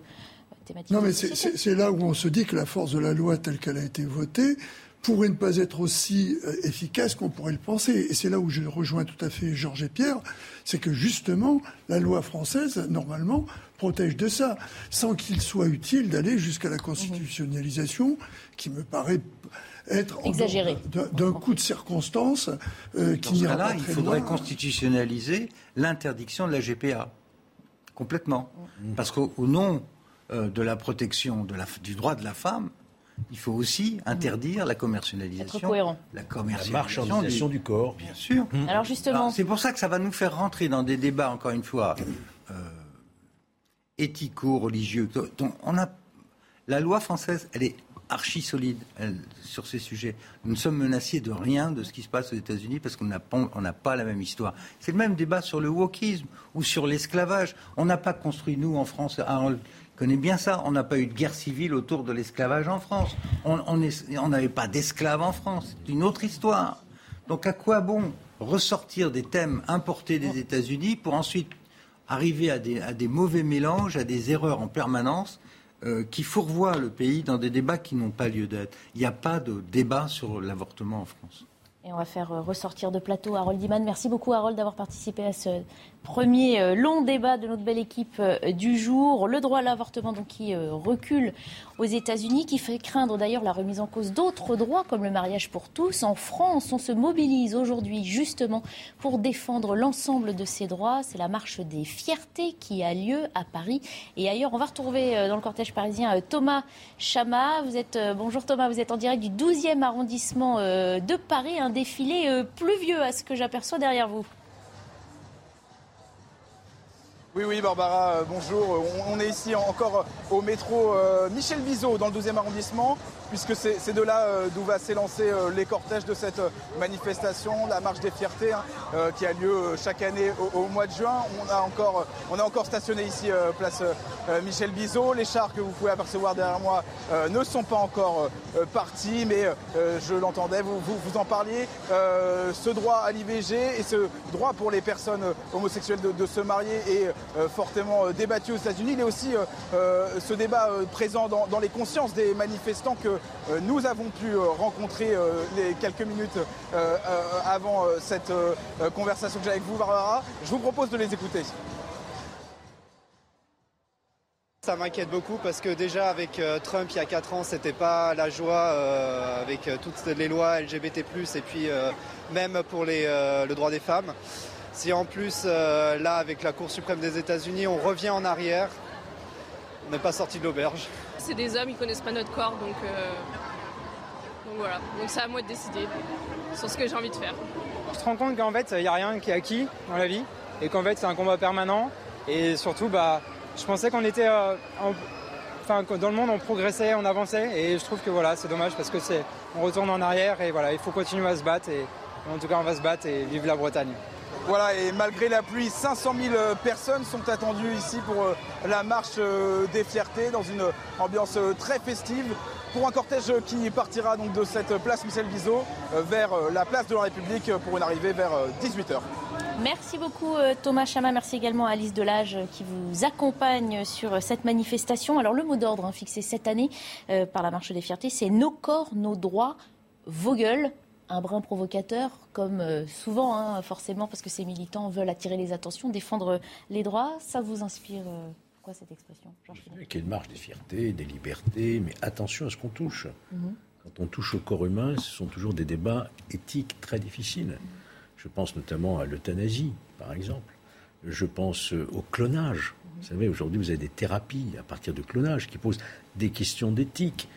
Non, mais c'est là où on se dit que la force de la loi telle qu'elle a été votée pourrait ne pas être aussi euh, efficace qu'on pourrait le penser. Et c'est là où je rejoins tout à fait Georges et Pierre, c'est que justement, la loi française, normalement, protège de ça, sans qu'il soit utile d'aller jusqu'à la constitutionnalisation, qui me paraît être exagéré d'un coup de circonstance euh, qui n'ira pas Il faudrait constitutionnaliser l'interdiction de la GPA complètement, mm. parce qu'au nom euh, de la protection de la, du droit de la femme, il faut aussi interdire la commercialisation, la marchandisation du, corps, bien sûr. Mmh. Alors justement, c'est pour ça que ça va nous faire rentrer dans des débats encore une fois euh, éthico-religieux. On a la loi française, elle est archi solide sur ces sujets. Nous ne sommes menacés de rien de ce qui se passe aux États-Unis parce qu'on n'a pas, pas, la même histoire. C'est le même débat sur le wokisme ou sur l'esclavage. On n'a pas construit, nous, en France, connaît bien ça. On n'a pas eu de guerre civile autour de l'esclavage en France. On n'avait pas d'esclaves en France. C'est une autre histoire. Donc à quoi bon ressortir des thèmes importés des États-Unis pour ensuite arriver à des, mauvais mélanges, à des erreurs en permanence euh, qui fourvoient le pays dans des débats qui n'ont pas lieu d'être? Il n'y a pas de débat sur l'avortement en France. Et on va faire euh, ressortir de plateau Harold Diman. Merci beaucoup Harold d'avoir participé à ce premier euh, long débat de notre belle équipe euh, du jour. Le droit à l'avortement qui recule aux États-Unis, qui fait craindre d'ailleurs la remise en cause d'autres droits comme le mariage pour tous. En France, on se mobilise aujourd'hui justement pour défendre l'ensemble de ces droits. C'est la marche des fiertés qui a lieu à Paris et ailleurs. On va retrouver dans le cortège parisien Thomas Chama. Vous êtes bonjour Thomas, vous êtes en direct du 12e arrondissement de Paris défilé euh, pluvieux à ce que j'aperçois derrière vous. Oui, oui, Barbara, euh, bonjour. On, est ici encore au métro euh, Michel Bizot dans le 12e arrondissement puisque c'est de là euh, d'où va s'élancer euh, les cortèges de cette euh, manifestation, la marche des fiertés, hein, qui a lieu chaque année au, mois de juin. On a encore, on encore stationné ici place Michel Bizot. Les chars que vous pouvez apercevoir derrière moi ne sont pas encore partis, mais je l'entendais, vous, vous, en parliez. ce droit à l'IVG et ce droit pour les personnes homosexuelles de, se marier est fortement débattu aux États-Unis. Il est aussi ce débat présent dans, dans les consciences des manifestants que nous avons pu euh, rencontrer euh, les quelques minutes avant cette conversation que j'ai avec vous, Barbara. Je vous propose de les écouter. Ça m'inquiète beaucoup parce que déjà avec Trump il y a 4 ans c'était pas la joie avec toutes les lois LGBT et puis même pour le droit des femmes. Si en plus là avec la Cour suprême des États-Unis on revient en arrière, on n'est pas sorti de l'auberge. C'est des hommes, ils connaissent pas notre corps, donc, euh, donc voilà. Donc c'est à moi de décider sur ce que j'ai envie de faire. Je te rends compte qu'en fait, il n'y a rien qui est acquis dans la vie et qu'en fait, c'est un combat permanent. Et surtout, bah, je pensais qu'on était. Euh, enfin, dans le monde, on progressait, on avançait. Et je trouve que voilà, c'est dommage parce que c'est. On retourne en arrière et voilà, il faut continuer à se battre. Et en tout cas, on va se battre et vive la Bretagne. Voilà, et malgré la pluie, 500 000 euh, personnes sont attendues ici pour euh, la marche euh, des fiertés, dans une ambiance très festive, pour un cortège qui partira donc de cette place Michel Bizot vers la place de la République pour une arrivée vers 18h. Merci beaucoup Thomas Chama, merci également à Alice Delage qui vous accompagne sur cette manifestation. Alors le mot d'ordre hein, fixé cette année par la Marche des Fiertés, c'est nos corps, nos droits, vos gueules un brin provocateur, comme euh, souvent, hein, forcément, parce que ces militants veulent attirer les attentions, défendre les droits. Ça vous inspire euh, quoi cette expression une marche des fiertés, des libertés, mais attention à ce qu'on touche. Mhm. Quand on touche au corps humain, ce sont toujours des débats éthiques très difficiles. Je pense notamment à l'euthanasie, par exemple. Je pense euh, au clonage. Vous savez, aujourd'hui, vous avez des thérapies à partir de clonage qui posent des questions d'éthique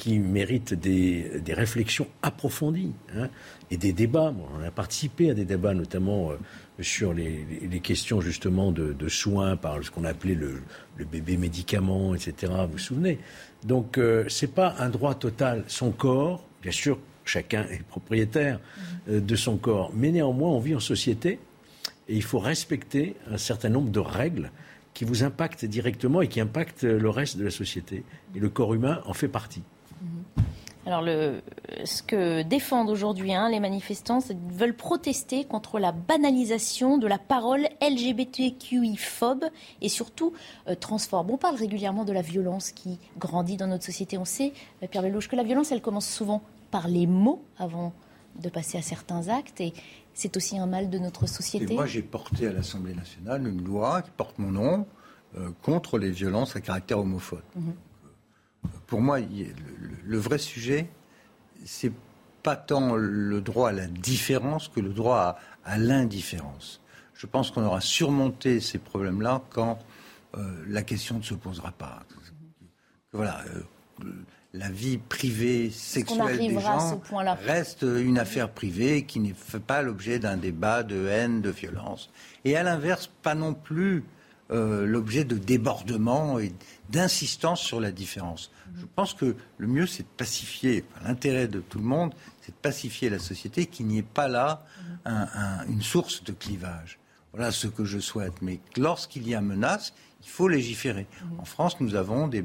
qui méritent des, réflexions approfondies hein, et des débats. on a participé à des débats, notamment euh, sur les, questions justement de, soins par ce qu'on appelait le, le, bébé médicament, etc. Vous vous souvenez? Donc, euh, ce n'est pas un droit total. Son corps, bien sûr, chacun est propriétaire euh, de son corps, mais néanmoins, on vit en société et il faut respecter un certain nombre de règles qui vous impactent directement et qui impactent le reste de la société. Et le corps humain en fait partie. Alors, le, ce que défendent aujourd'hui hein, les manifestants, c'est qu'ils veulent protester contre la banalisation de la parole LGBTQI-phobe et surtout euh, On parle régulièrement de la violence qui grandit dans notre société. On sait, euh, Pierre Lelouch, que la violence, elle commence souvent par les mots avant de passer à certains actes. Et c'est aussi un mal de notre société. moi, j'ai porté à l'Assemblée nationale une loi qui porte mon nom euh, contre les violences à caractère homophobe. Mhm pour moi, le, vrai sujet, c'est pas tant le droit à la différence que le droit à, l'indifférence. Je pense qu'on aura surmonté ces problèmes-là quand euh, la question ne se posera pas. Voilà, euh, la vie privée sexuelle des gens reste une affaire privée qui ne fait pas l'objet d'un débat de haine, de violence. Et à l'inverse, pas non plus euh, l'objet de débordements et d'insistance sur la différence. Je pense que le mieux, c'est de pacifier, l'intérêt de tout le monde, c'est de pacifier la société, qu'il n'y ait pas là une source de clivage. Voilà ce que je souhaite. Mais lorsqu'il y a menace, il faut légiférer. En France, nous avons des,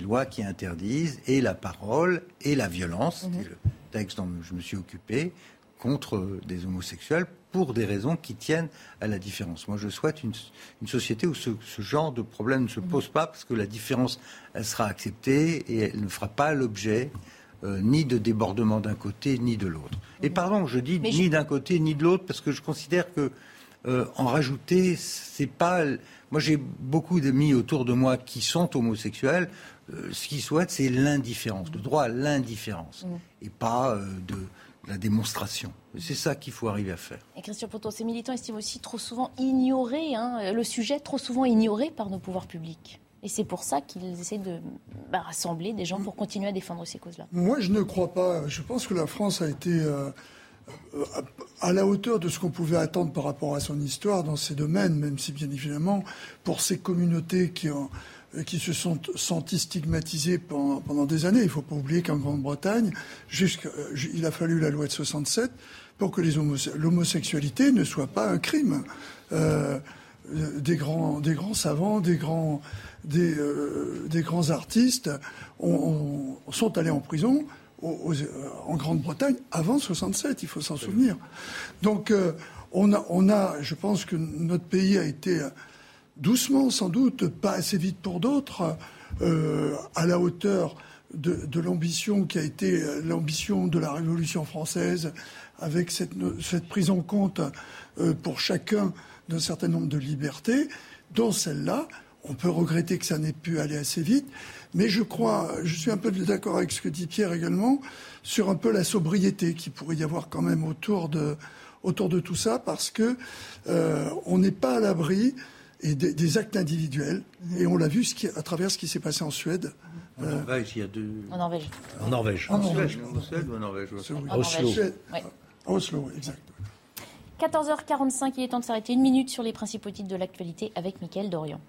lois qui interdisent et la parole et la violence. C'est le texte dont je me suis occupé contre des homosexuels pour des raisons qui tiennent à la différence. Moi, je souhaite une, société où ce, genre de problème ne se pose pas parce que la différence, elle sera acceptée et elle ne fera pas l'objet euh, ni de débordement d'un côté ni de l'autre. Et pardon, je dis ni d'un côté ni de l'autre, parce que je considère que euh, en rajouter, c'est pas. Moi, j'ai beaucoup d'amis autour de moi qui sont homosexuels. Euh, ce qu'ils souhaitent, c'est l'indifférence, le droit à l'indifférence, mm. et pas euh, de, la démonstration. C'est ça qu'il faut arriver à faire. Et Christian Poton, ces militants estiment aussi trop souvent ignoré hein, le sujet, trop souvent ignoré par nos pouvoirs publics. Et c'est pour ça qu'ils essaient de bah, rassembler des gens pour continuer à défendre ces causes-là. Moi, je ne crois pas. Je pense que la France a été euh, à la hauteur de ce qu'on pouvait attendre par rapport à son histoire dans ces domaines, même si bien évidemment, pour ces communautés qui, ont, qui se sont senties stigmatisées pendant, des années, il ne faut pas oublier qu'en Grande-Bretagne, il a fallu la loi de 67 pour que l'homosexualité ne soit pas un crime. Euh, des grands, savants, des grands, euh, artistes ont, sont allés en prison euh, en Grande-Bretagne avant 67, il faut s'en souvenir. Donc euh, on a, je pense que notre pays a été doucement, sans doute, pas assez vite pour d'autres, à la hauteur de, de l'ambition qui a été l'ambition de la Révolution française, avec cette, cette prise en compte pour chacun d'un certain nombre de libertés, dont celle-là, on peut regretter que ça n'ait pu aller assez vite, mais je crois, je suis un peu d'accord avec ce que dit Pierre également, sur un peu la sobriété qui pourrait y avoir quand même autour de, autour de tout ça, parce que euh, on n'est pas à l'abri et des, actes individuels, et on l'a vu ce qui, à travers ce qui s'est passé en Suède. En Norvège, il y a deux. En Norvège. En Norvège. En Norvège. En Suède ou en Norvège En Oslo. Oslo, exact. 14h45, il est temps de s'arrêter une minute sur les principaux titres de l'actualité avec Mickaël Dorian.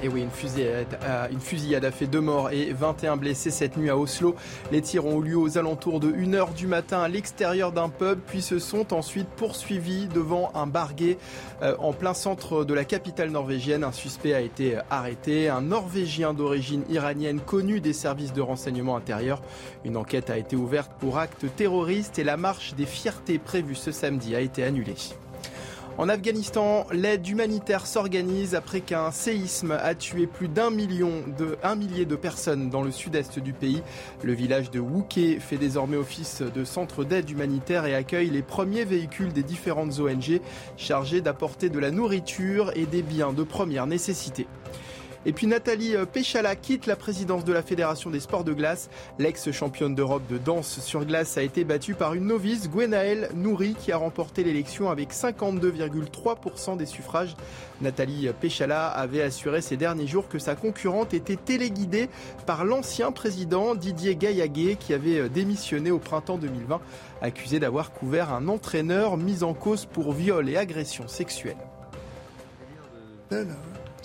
Et oui, une fusillade, a fait deux morts et 21 blessés cette nuit à Oslo. Les tirs ont eu lieu aux alentours de 1h du matin à l'extérieur d'un pub, puis se sont ensuite poursuivis devant un bar gay euh, en plein centre de la capitale norvégienne. Un suspect a été arrêté, un Norvégien d'origine iranienne connu des services de renseignement intérieur. Une enquête a été ouverte pour acte terroriste et la marche des fiertés prévue ce samedi a été annulée. En Afghanistan, l'aide humanitaire s'organise après qu'un séisme a tué plus d'un million de un millier de personnes dans le sud-est du pays. Le village de Wouké fait désormais office de centre d'aide humanitaire et accueille les premiers véhicules des différentes ONG chargés d'apporter de la nourriture et des biens de première nécessité. Et puis Nathalie euh, Péchala quitte la présidence de la Fédération des sports de glace. L'ex-championne d'Europe de danse sur glace a été battue par une novice, Gwenaëlle Nouri, qui a remporté l'élection avec 52,3% des suffrages. Nathalie Péchala avait assuré ces derniers jours que sa concurrente était téléguidée par l'ancien président Didier Gaillaguet, qui avait euh, démissionné au printemps 2020, accusé d'avoir couvert un entraîneur mis en cause pour viol et agression sexuelle.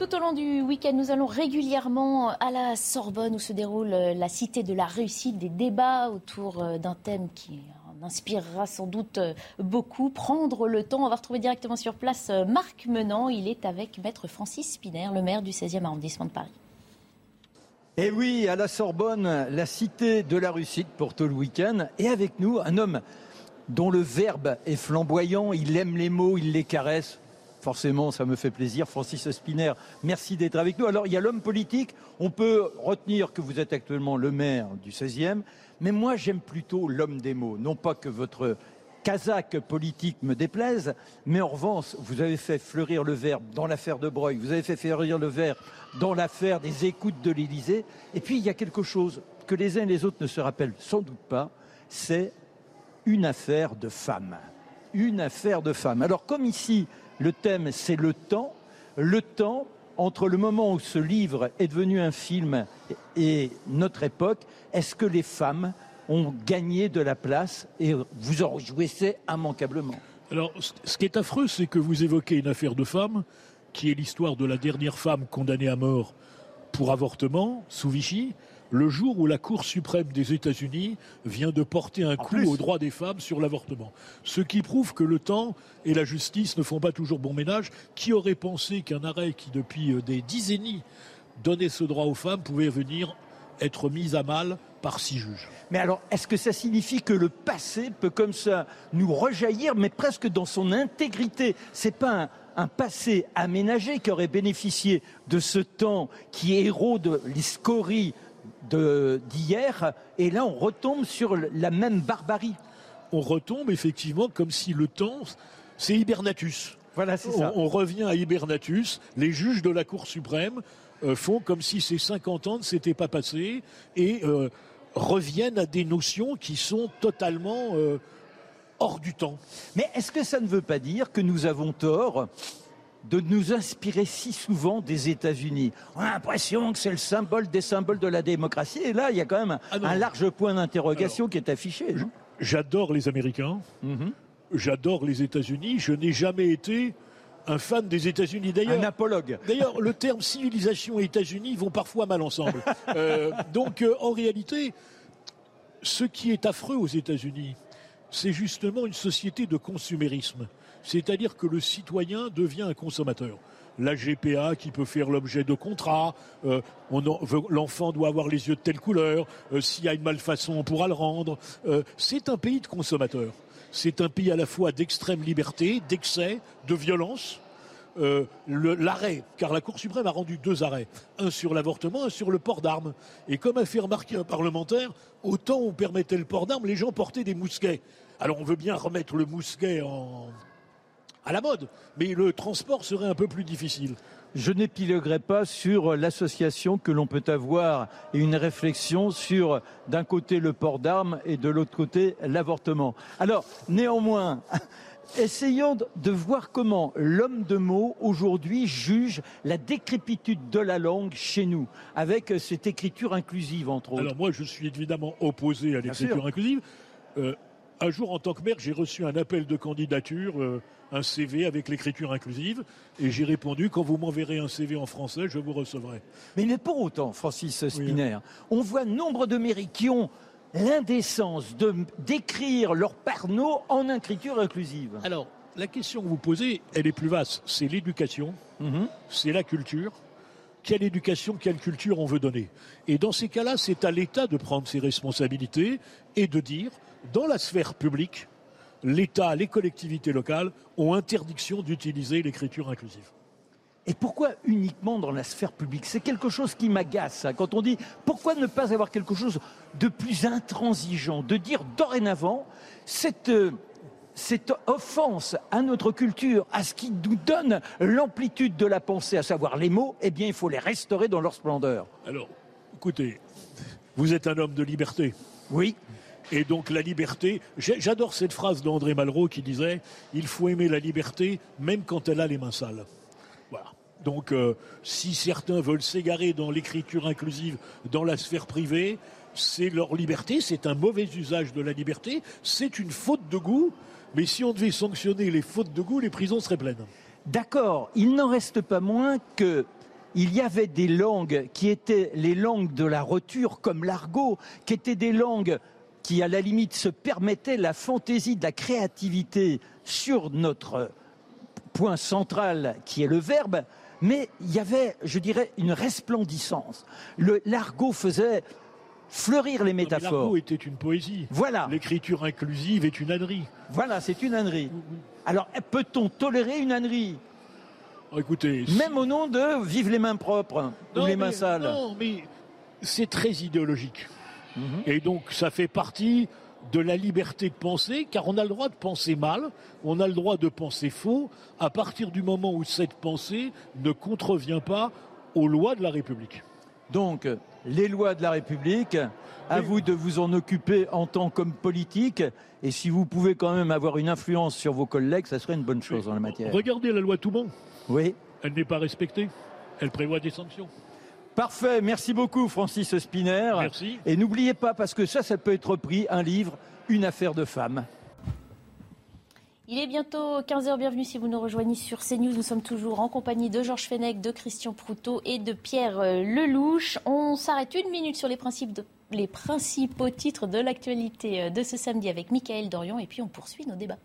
Tout au long du week-end, nous allons régulièrement à la Sorbonne où se déroule euh, la cité de la réussite, des débats autour euh, d'un thème qui inspirera sans doute euh, beaucoup. Prendre le temps, on va retrouver directement sur place Marc Menant. Il est avec maître Francis Spiner, le maire du 16e arrondissement de Paris. Et eh oui, à la Sorbonne, la cité de la réussite pour tout le week-end. Et avec nous, un homme dont le verbe est flamboyant, il aime les mots, il les caresse forcément, ça me fait plaisir. Francis Spiner, merci d'être avec nous. Alors, il y a l'homme politique. On peut retenir que vous êtes actuellement le maire du 16e, mais moi, j'aime plutôt l'homme des mots. Non pas que votre casaque politique me déplaise, mais en revanche, vous avez fait fleurir le verbe dans l'affaire de Breuil, vous avez fait fleurir le verbe dans l'affaire des écoutes de l'Élysée. Et puis, il y a quelque chose que les uns et les autres ne se rappellent sans doute pas, c'est une affaire de femme. Une affaire de femme. Alors, comme ici, le thème, c'est le temps. Le temps entre le moment où ce livre est devenu un film et notre époque, est-ce que les femmes ont gagné de la place et vous en réjouissez immanquablement? Alors, ce qui est affreux, c'est que vous évoquez une affaire de femme, qui est l'histoire de la dernière femme condamnée à mort pour avortement sous Vichy, le jour où la Cour suprême des États-Unis vient de porter un coup aux droits des femmes sur l'avortement. Ce qui prouve que le temps et la justice ne font pas toujours bon ménage. Qui aurait pensé qu'un arrêt qui, depuis euh, des dizaines, donnait ce droit aux femmes pouvait venir être mis à mal par six juges? Mais alors, est-ce que ça signifie que le passé peut comme ça nous rejaillir, mais presque dans son intégrité? C'est pas un, passé aménagé qui aurait bénéficié de ce temps qui est héros de les d'hier, et là on retombe sur la même barbarie. On retombe effectivement comme si le temps, c'est Hibernatus. Voilà, c'est ça. On, revient à Hibernatus. Les juges de la Cour suprême euh, font comme si ces 50 ans ne s'étaient pas passés et euh, reviennent à des notions qui sont totalement euh, hors du temps. Mais est-ce que ça ne veut pas dire que nous avons tort de nous inspirer si souvent des États-Unis. On a l'impression que c'est le symbole des symboles de la démocratie. Et là, il y a quand même ah un large point d'interrogation qui est affiché. J'adore les Américains. Mhm. J'adore les États-Unis. Je n'ai jamais été un fan des États-Unis. D'ailleurs, un apologue. D'ailleurs, le terme civilisation et États-Unis vont parfois mal ensemble. Euh, donc, euh, en réalité, ce qui est affreux aux États-Unis, c'est justement une société de consumérisme c'est-à-dire que le citoyen devient un consommateur. La GPA qui peut faire l'objet de contrats, euh, l'enfant doit avoir les yeux de telle couleur, euh, s'il y a une malfaçon on pourra le rendre. Euh, c'est un pays de consommateurs. C'est un pays à la fois d'extrême liberté, d'excès, de violence. l'arrêt, car la Cour suprême a rendu deux arrêts, un sur l'avortement, un sur le port d'armes. Et comme a fait remarquer un parlementaire, autant on permettait le port d'armes, les gens portaient des mousquets. Alors on veut bien remettre le mousquet en, à la mode, mais le transport serait un peu plus difficile. Je n'épiloguerai pas sur l'association que l'on peut avoir et une réflexion sur d'un côté le port d'armes et de l'autre côté l'avortement. Alors, néanmoins, essayons de voir comment l'homme de mots aujourd'hui juge la décrépitude de la langue chez nous, avec cette écriture inclusive entre autres. Alors moi, je suis évidemment opposé à l'écriture inclusive. Euh, un jour, en tant que maire, j'ai reçu un appel de candidature. Euh, un CV avec l'écriture inclusive. Et j'ai répondu, quand vous m'enverrez un CV en français, je vous recevrai. Mais il n'est pas autant, Francis Spinner. On voit nombre de mairies qui ont l'indécence de d'écrire leur parno en écriture inclusive. Alors, la question que vous posez, elle est plus vaste. C'est l'éducation, mhm. c'est la culture. Quelle éducation, quelle culture on veut donner? Et dans ces cas-là, c'est à l'État de prendre ses responsabilités et de dire, dans la sphère publique, l'État, les collectivités locales ont interdiction d'utiliser l'écriture inclusive. Et pourquoi uniquement dans la sphère publique? C'est quelque chose qui m'agace. Hein. Quand on dit pourquoi ne pas avoir quelque chose de plus intransigeant, de dire dorénavant cette, euh, cette offense à notre culture, à ce qui nous donne l'amplitude de la pensée, à savoir les mots, eh bien il faut les restaurer dans leur splendeur. Alors, écoutez, vous êtes un homme de liberté. Oui. Et donc la liberté, j'adore cette phrase d'André Malraux qui disait il faut aimer la liberté même quand elle a les mains sales. Voilà. Donc euh, si certains veulent s'égarer dans l'écriture inclusive dans la sphère privée, c'est leur liberté, c'est un mauvais usage de la liberté, c'est une faute de goût, mais si on devait sanctionner les fautes de goût, les prisons seraient pleines. D'accord, il n'en reste pas moins que il y avait des langues qui étaient les langues de la roture, comme l'argot, qui étaient des langues qui, à la limite, se permettait la fantaisie de la créativité sur notre point central qui est le verbe, mais il y avait, je dirais, une resplendissance. L'argot faisait fleurir les métaphores. L'argot était une poésie. Voilà. L'écriture inclusive est une ânerie. Voilà, c'est une ânerie. Alors, peut-on tolérer une ânerie? Oh, Écoutez. Même au nom de vive les mains propres ou les mains sales. Non, mais c'est très idéologique. Mhm. Et donc ça fait partie de la liberté de penser, car on a le droit de penser mal, on a le droit de penser faux, à partir du moment où cette pensée ne contrevient pas aux lois de la République. Donc, les lois de la République, à vous de vous en occuper en tant qu'homme politique, et si vous pouvez quand même avoir une influence sur vos collègues, ça serait une bonne chose en la matière. Regardez la loi Toubon. Oui. Elle n'est pas respectée. Elle prévoit des sanctions. Parfait, merci beaucoup Francis Spinner. Merci. Et n'oubliez pas, parce que ça, ça peut être repris, un livre, Une affaire de femme. Il est bientôt 15h, bienvenue si vous nous rejoignez sur CNews. Nous sommes toujours en compagnie de Georges Fenech, de Christian Proutot et de Pierre Lelouch. On s'arrête une minute sur les, les principaux titres de l'actualité de ce samedi avec Michael Dorian et puis on poursuit nos débats.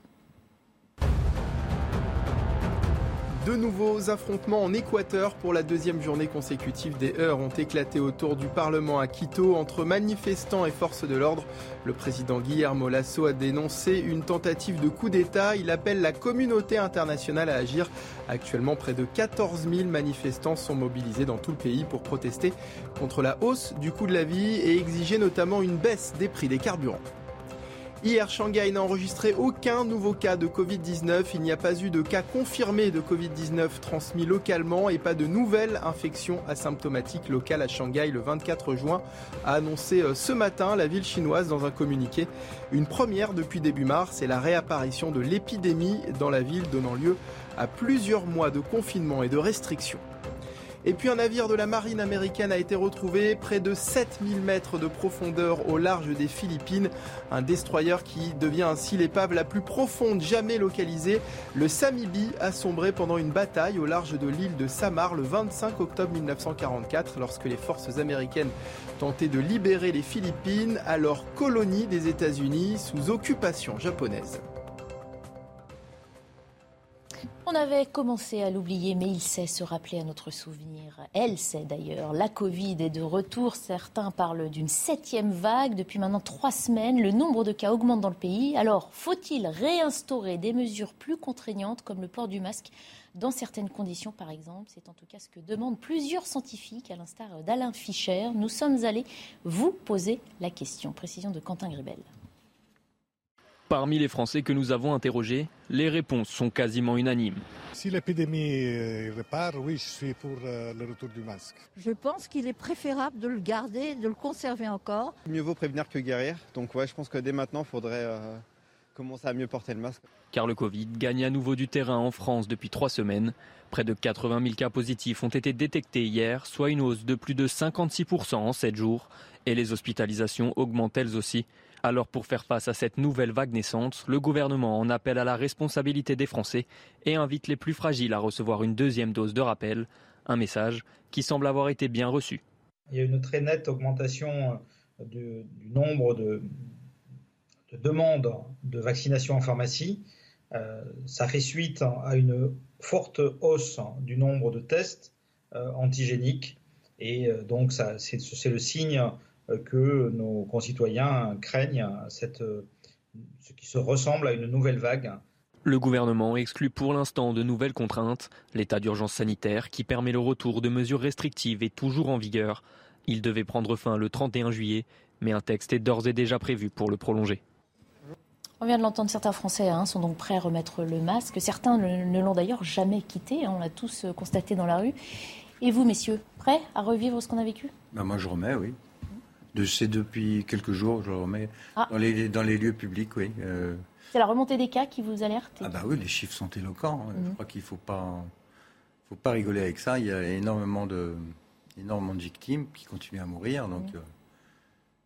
De nouveaux affrontements en Équateur pour la deuxième journée consécutive. Des heurts ont éclaté autour du Parlement à Quito entre manifestants et forces de l'ordre. Le président Guillermo Lasso a dénoncé une tentative de coup d'État. Il appelle la communauté internationale à agir. Actuellement, près de 14 000 manifestants sont mobilisés dans tout le pays pour protester contre la hausse du coût de la vie et exiger notamment une baisse des prix des carburants. Hier, Shanghai n'a enregistré aucun nouveau cas de Covid-19. Il n'y a pas eu de cas confirmés de Covid-19 transmis localement et pas de nouvelles infections asymptomatiques locales à Shanghai le 24 juin, a annoncé euh, ce matin la ville chinoise dans un communiqué. Une première depuis début mars et la réapparition de l'épidémie dans la ville donnant lieu à plusieurs mois de confinement et de restrictions. Et puis un navire de la marine américaine a été retrouvé près de 7000 mètres de profondeur au large des Philippines. Un destroyer qui devient ainsi l'épave la plus profonde jamais localisée. Le Samibi a sombré pendant une bataille au large de l'île de Samar le 25 octobre 1944 lorsque les forces américaines tentaient de libérer les Philippines, alors colonie des États-Unis sous occupation japonaise. On avait commencé à l'oublier, mais il sait se rappeler à notre souvenir. Elle sait d'ailleurs. La Covid est de retour. Certains parlent d'une septième vague. Depuis maintenant trois semaines, le nombre de cas augmente dans le pays. Alors, faut-il réinstaurer des mesures plus contraignantes comme le port du masque dans certaines conditions, par exemple? C'est en tout cas ce que demandent plusieurs scientifiques, à l'instar d'Alain Fischer. Nous sommes allés vous poser la question. Précision de Quentin Gribel. Parmi les Français que nous avons interrogés, les réponses sont quasiment unanimes. Si l'épidémie euh, repart, oui, je suis pour euh, le retour du masque. Je pense qu'il est préférable de le garder, de le conserver encore. Mieux vaut prévenir que guérir. Donc ouais, je pense que dès maintenant, il faudrait euh, commencer à mieux porter le masque. Car le Covid gagne à nouveau du terrain en France depuis trois semaines. Près de 80 000 cas positifs ont été détectés hier, soit une hausse de plus de 56% en 7 jours. Et les hospitalisations augmentent elles aussi. Alors pour faire face à cette nouvelle vague naissante, le gouvernement en appelle à la responsabilité des Français et invite les plus fragiles à recevoir une deuxième dose de rappel, un message qui semble avoir été bien reçu. Il y a une très nette augmentation euh, du, nombre de, demandes de vaccination en pharmacie. Euh, ça fait suite à une forte hausse du nombre de tests euh, antigéniques et donc c'est le signe que nos concitoyens craignent cette, ce qui se ressemble à une nouvelle vague. Le gouvernement exclut pour l'instant de nouvelles contraintes. L'état d'urgence sanitaire, qui permet le retour de mesures restrictives, est toujours en vigueur. Il devait prendre fin le 31 juillet, mais un texte est d'ores et déjà prévu pour le prolonger. On vient de l'entendre, certains Français hein, sont donc prêts à remettre le masque. Certains ne, l'ont d'ailleurs jamais quitté, hein, on l'a tous constaté dans la rue. Et vous, messieurs, prêts à revivre ce qu'on a vécu? Ben Moi, je remets, oui. C'est depuis quelques jours, je le remets, ah. dans, les, dans, les, lieux publics, oui. Euh. C'est la remontée des cas qui vous alerte Ah bah oui, les chiffres sont éloquents. Hein. Je mhm. crois qu'il ne faut pas, faut pas rigoler avec ça. Il y a énormément de, énormément de victimes qui continuent à mourir, donc euh,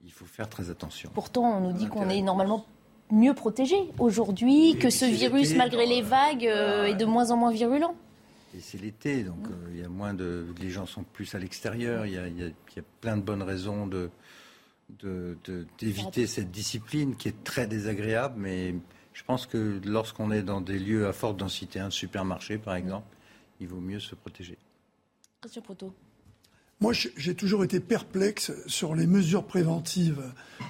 il faut faire très attention. Pourtant, on nous dit qu'on est normalement mieux protégé aujourd'hui, que ce virus, malgré les vagues, euh, est de moins en moins virulent. Et c'est l'été, donc il y a moins de. Les gens sont plus à l'extérieur. Il, il, y a plein de bonnes raisons de, d'éviter cette discipline qui est très désagréable, mais je pense que lorsqu'on est dans des lieux à forte densité, un supermarché par exemple, il vaut mieux se protéger. Christian Proto. Moi, j'ai toujours été perplexe sur les mesures préventives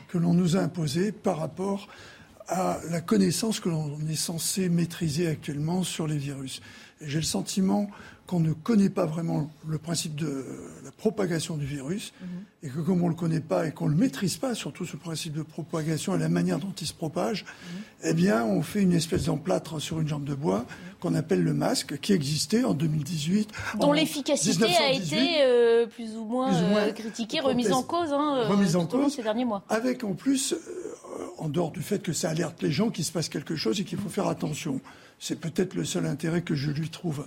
que l'on nous a imposées par rapport à la connaissance que l'on est censé maîtriser actuellement sur les virus. J'ai le sentiment qu'on ne connaît pas vraiment le principe de la propagation du virus, mhm. et que comme on ne le connaît pas et qu'on ne le maîtrise pas, surtout ce principe de propagation et la manière dont il se propage, mhm. eh bien, on fait une espèce d'emplâtre sur une jambe de bois qu'on appelle le masque, qui existait en 2018. Dont l'efficacité a été euh, plus ou moins, euh, critiquée, remise en cause, hein, remise en cause ces derniers mois. Avec en plus, euh, en dehors du fait que ça alerte les gens qu'il se passe quelque chose et qu'il faut faire attention. C'est peut-être le seul intérêt que je lui trouve.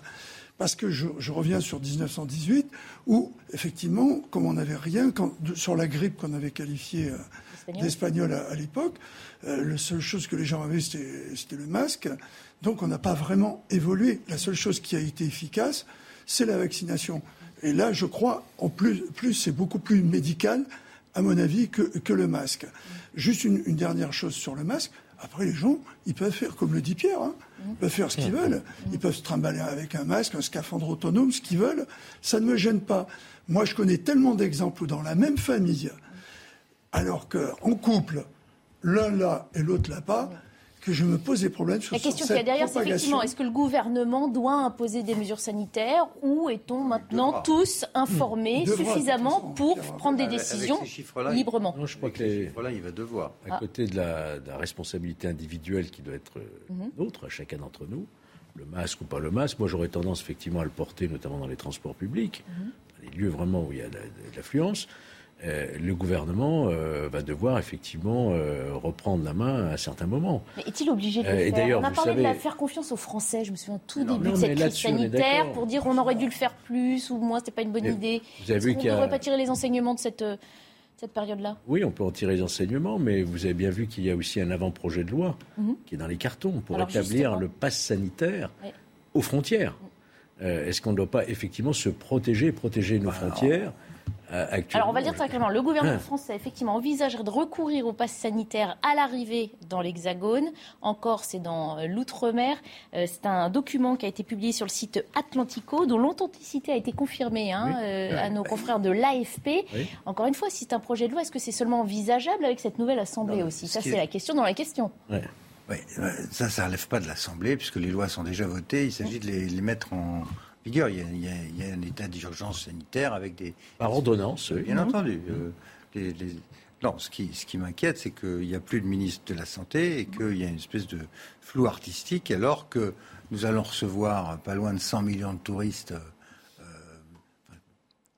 Parce que je, reviens sur 1918, où, effectivement, comme on n'avait rien sur la grippe qu'on avait qualifiée euh, d'espagnol à, l'époque, euh, la seule chose que les gens avaient, c'était le masque. Donc on n'a pas vraiment évolué. La seule chose qui a été efficace, c'est la vaccination. Et là, je crois, en plus, plus c'est beaucoup plus médical à mon avis, que, que le masque. Juste une, une, dernière chose sur le masque. Après, les gens, ils peuvent faire comme le dit Pierre. Hein. Ils peuvent faire ce qu'ils veulent. Ils peuvent se trimballer avec un masque, un scaphandre autonome, ce qu'ils veulent. Ça ne me gêne pas. Moi, je connais tellement d'exemples où dans la même famille, alors qu'en couple, l'un là et l'autre là pas, que je me pose des problèmes sur La question qu'il y a derrière, c'est effectivement, est-ce que le gouvernement doit imposer des mesures sanitaires ou est-on maintenant tous informés suffisamment pour prendre des décisions librement non, Je crois que les... là, il va devoir. À côté de la, de la, responsabilité individuelle qui doit être mm -hmm. nôtre, à chacun d'entre nous, le masque ou pas le masque, moi j'aurais tendance effectivement à le porter, notamment dans les transports publics, mm -hmm. dans les lieux vraiment où il y a de l'affluence. Euh, le gouvernement euh, va devoir effectivement euh, reprendre la main à un certain moment. Mais est-il obligé de le euh, faire On a parlé savez... de la faire confiance aux Français, je me souviens tout non, début non, de cette crise sanitaire, pour dire on aurait dû le faire plus ou moins, c'était pas une bonne mais idée. Vous avez vu qu'il ne devrait pas tirer les enseignements de cette, cette période-là? Oui, on peut en tirer les enseignements, mais vous avez bien vu qu'il y a aussi un avant-projet de loi mm -hmm. qui est dans les cartons pour Alors, établir justement. le pass sanitaire oui. aux frontières. Mm. Est-ce qu'on ne doit pas effectivement se protéger, protéger nos Alors, frontières Alors on va le dire très clairement, le gouvernement français effectivement envisagerait de recourir au pass sanitaire à l'arrivée dans l'Hexagone. En Corse et dans euh, l'outre-mer. Euh, c'est un document qui a été publié sur le site Atlantico, dont l'authenticité a été confirmée hein, oui. euh, à nos confrères de l'AFP. Oui. Encore une fois, si c'est un projet de loi, est-ce que c'est seulement envisageable avec cette nouvelle Assemblée non, aussi? Ça, c'est est... la question dans la question. Ouais. Oui, ça, ça ne relève pas de l'Assemblée, puisque les lois sont déjà votées. Il s'agit de les, les mettre en, vigueur. Il y a, il y a, il y a un état d'urgence sanitaire avec des... Par ordonnance, oui. Bien mmh. entendu. Euh, les, les... Non, ce qui, ce qui m'inquiète, c'est qu'il n'y a plus de ministre de la Santé et qu'il y a une espèce de flou artistique, alors que nous allons recevoir pas loin de 100 millions de touristes euh,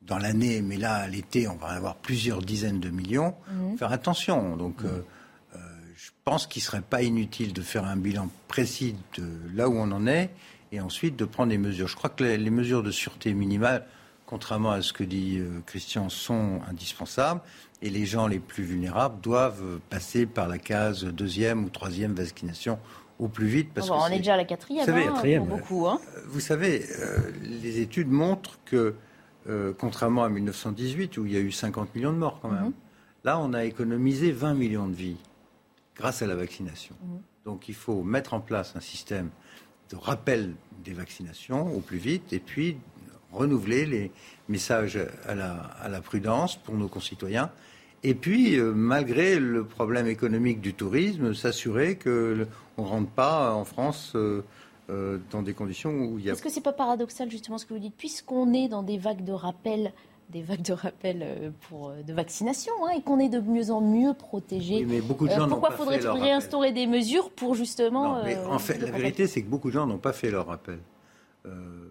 dans l'année, mais là, à l'été, on va avoir plusieurs dizaines de millions. Mmh. Faire attention. Donc, mmh. euh, je pense qu'il ne serait pas inutile de faire un bilan précis de là où on en est et ensuite de prendre des mesures. Je crois que les, les mesures de sûreté minimale, contrairement à ce que dit euh, Christian, sont indispensables et les gens les plus vulnérables doivent passer par la case deuxième ou troisième vaccination au plus vite. Parce bah, on est... est... déjà à la quatrième, vous savez, hein, quatrième pour beaucoup. Hein. Vous savez, euh, les études montrent que, euh, contrairement à 1918, où il y a eu 50 millions de morts quand même, mm -hmm. là, on a économisé 20 millions de vies grâce à la vaccination. Mm -hmm. Donc il faut mettre en place un système de rappel des vaccinations au plus vite et puis renouveler les messages à la, prudence pour nos concitoyens. Et puis, euh, malgré le problème économique du tourisme, s'assurer qu'on ne rentre pas en France euh, euh, dans des conditions où il y a... Est-ce que ce n'est pas paradoxal justement ce que vous dites Puisqu'on est dans des vagues de rappel des vagues de rappel euh, pour, euh, de vaccination hein, et qu'on est de mieux en mieux protégé. Oui, mais beaucoup de gens euh, pourquoi faudrait-il réinstaurer des mesures pour justement. Non, mais en fait, la vérité, c'est que beaucoup de gens n'ont pas fait leur rappel. Euh,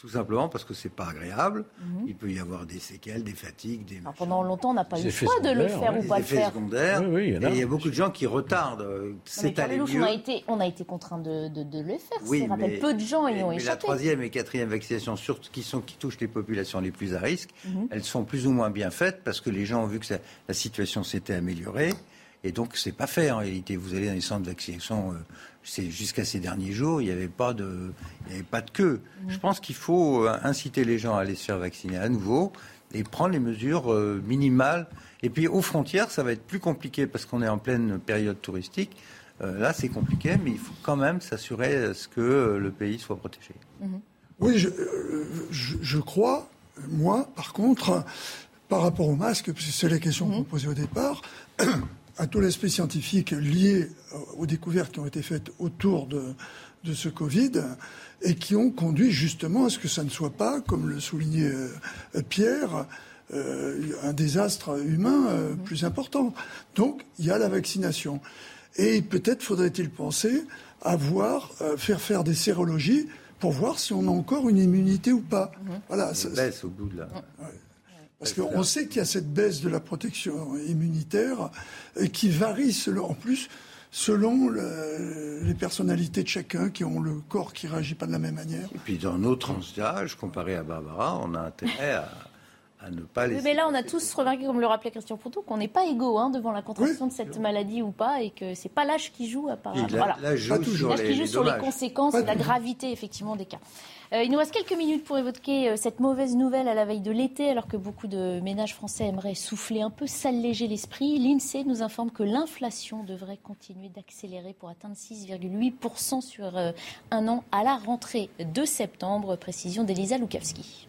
tout simplement parce que c'est pas agréable. Mm -hmm. Il peut y avoir des séquelles, des fatigues, des. Alors pendant longtemps, on n'a pas eu le choix de le faire oui, ou pas le faire. Secondaires. Oui, oui, il, y et il y a beaucoup de gens qui retardent. C'est allé mieux. On a été, on a été contraint de, de, de le faire. Oui, mais, peu de gens y ont mais échappé. la troisième et quatrième vaccination, surtout qui sont qui touchent les populations les plus à risque, mm -hmm. elles sont plus ou moins bien faites parce que les gens ont vu que ça, la situation s'était améliorée. Et donc, c'est pas fait en réalité. Vous allez dans les centres de vaccination, euh, jusqu'à ces derniers jours, il n'y avait pas de, il y avait pas de queue. Mmh. Je pense qu'il faut euh, inciter les gens à aller se faire vacciner à nouveau et prendre les mesures euh, minimales. Et puis aux frontières, ça va être plus compliqué parce qu'on est en pleine période touristique. Euh, là, c'est compliqué, mais il faut quand même s'assurer ce que le pays soit protégé. Mmh. Oui, je, je, je, crois, moi, par contre, par rapport au masque, c'est la question mmh. qu'on posait au départ à tout l'aspect scientifique lié aux découvertes qui ont été faites autour de, de ce Covid et qui ont conduit justement à ce que ça ne soit pas, comme le soulignait euh, Pierre, euh, un désastre humain euh, mmh. plus important. Donc, il y a la vaccination. Et peut-être faudrait-il penser à voir, euh, faire faire des sérologies pour voir si on a encore une immunité ou pas. Mmh. Voilà. Ça baisse au bout de la. Ouais. Parce qu'on sait qu'il y a cette baisse de la protection immunitaire qui varie selon, en plus selon le, les personnalités de chacun qui ont le corps qui réagit pas de la même manière. Et puis dans nos tranches d'âge, comparé à Barbara, on a intérêt à, à ne pas laisser. mais là, on a tous remarqué, comme le rappelait Christian Poutou, qu'on n'est pas égaux hein, devant la contraction de cette maladie ou pas, et que c'est pas l'âge qui joue, apparemment. La- l'âge qui joue les sur les conséquences et la gravité, effectivement, des cas. Euh, il nous reste quelques minutes pour évoquer euh, cette mauvaise nouvelle à la veille de l'été, alors que beaucoup de ménages français aimeraient souffler un peu, s'alléger l'esprit. L'INSEE nous informe que l'inflation devrait continuer d'accélérer pour atteindre 6,8% sur euh, un an à la rentrée de septembre. Précision d'Elisa Lukavski.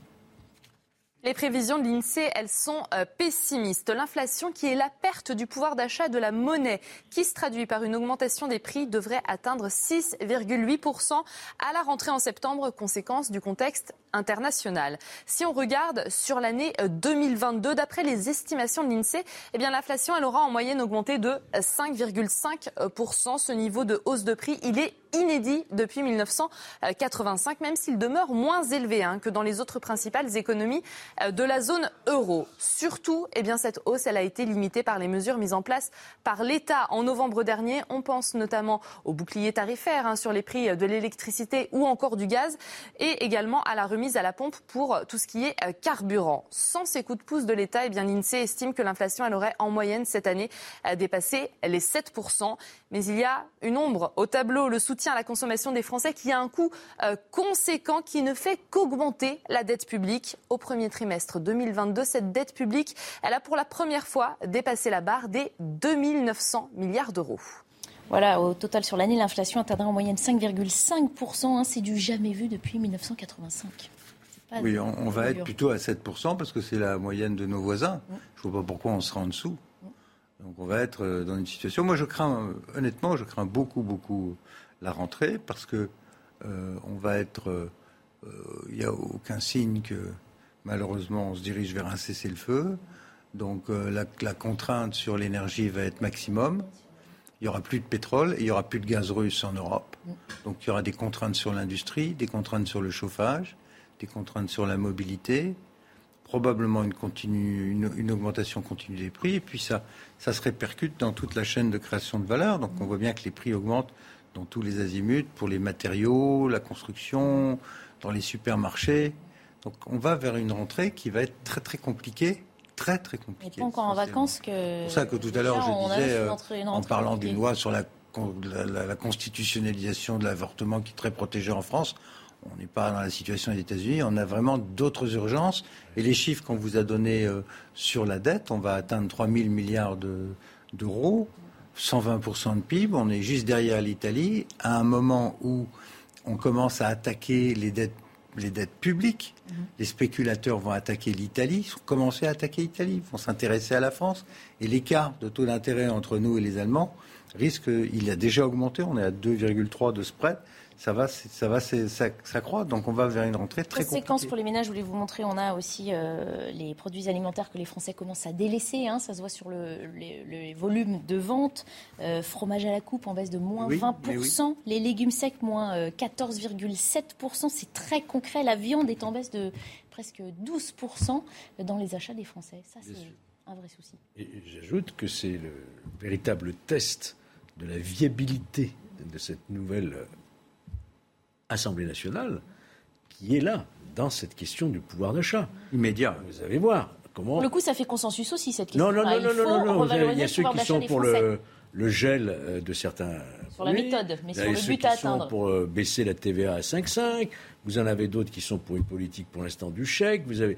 Les prévisions de l'INSEE, elles sont euh, pessimistes. L'inflation, qui est la perte du pouvoir d'achat de la monnaie, qui se traduit par une augmentation des prix, devrait atteindre 6,8% à la rentrée en septembre, conséquence du contexte international. Si on regarde sur l'année euh, 2022, d'après les estimations de l'INSEE, eh bien l'inflation, elle aura en moyenne augmenté de 5,5%. Ce niveau de hausse de prix, il est inédit depuis 1985, même s'il demeure moins élevé hein, que dans les autres principales économies euh, de la zone euro. Surtout, eh bien, cette hausse elle a été limitée par les mesures mises en place par l'État en novembre dernier. On pense notamment au bouclier tarifaire hein, sur les prix de l'électricité ou encore du gaz et également à la remise à la pompe pour tout ce qui est euh, carburant. Sans ces coups de pouce de l'État, eh bien, l'INSEE estime que l'inflation elle aurait en moyenne cette année euh, dépassé les 7%. Mais il y a une ombre au tableau, le soutien à la consommation des Français qui a un coût euh, conséquent qui ne fait qu'augmenter la dette publique. Au premier trimestre 2022, cette dette publique, elle a pour la première fois dépassé la barre des 2900 milliards d'euros. Voilà, au total sur l'année, l'inflation atteindra en moyenne 5,5%. hein, c'est du jamais vu depuis 1985. C'est pas Oui, on, on va être plutôt à 7% parce que c'est la moyenne de nos voisins. Je ne vois pas pourquoi on sera en dessous. Donc on va être euh, dans une situation. Moi, je crains, honnêtement, je crains beaucoup, beaucoup la rentrée parce que euh, on va être. euh, Il n'y a aucun signe que malheureusement on se dirige vers un cessez-le-feu. Donc euh, la, contrainte sur l'énergie va être maximum. Il n'y aura plus de pétrole et il n'y aura plus de gaz russe en Europe. Donc il y aura des contraintes sur l'industrie, des contraintes sur le chauffage, des contraintes sur la mobilité, probablement une augmentation continue des prix, et puis ça, ça se répercute dans toute la chaîne de création de valeur. Donc on voit bien que les prix augmentent dans tous les azimuts, pour les matériaux, la construction, dans les supermarchés. Donc on va vers une rentrée qui va être très très compliquée, très très compliquée. pas encore en vacances que. C'est pour ça que tout à l'heure, je disais, une euh, une en parlant d'une loi sur la, con- la- la- la constitutionnalisation de l'avortement qui est très protégée en France, on n'est pas dans la situation des États-Unis, on a vraiment d'autres urgences. Et les chiffres qu'on vous a donnés euh, sur la dette, on va atteindre 3 000 milliards de- d'euros, 120% de PIB, on est juste derrière l'Italie, à un moment où on commence à attaquer les dettes, les dettes publiques. Les spéculateurs vont attaquer l'Italie, ils vont commencer à attaquer l'Italie, ils vont s'intéresser à la France. Et l'écart de taux d'intérêt entre nous et les Allemands risque, il a déjà augmenté, on est à 2,3 de spread. Ça va, ça va, ça, ça croît. Donc on va vers une rentrée très Conséquence compliquée. pour les ménages, je voulais vous montrer, on a aussi euh, les produits alimentaires que les Français commencent à délaisser. hein, ça se voit sur le, les, les volumes de vente. Euh, fromage à la coupe en baisse de moins Oui, 20%. mais Les légumes secs, moins euh, 14,7%. C'est très concret. La viande est en baisse de presque 12% dans les achats des Français. Ça, c'est un vrai souci. Et j'ajoute que c'est le véritable test de la viabilité de cette nouvelle euh, Assemblée nationale qui est là, dans cette question du pouvoir d'achat. Immédiat. Vous allez voir comment. Pour le coup, ça fait consensus aussi, cette question. Non, non, non, non, non, non, revaloriser il y a ceux qui sont pour le, le gel euh, de certains. Sur la Oui. méthode, mais Vous sur avez le ceux but qui à sont atteindre. pour euh, baisser la TVA à 5,5. Vous en avez d'autres qui sont pour une politique pour l'instant du chèque. Vous avez.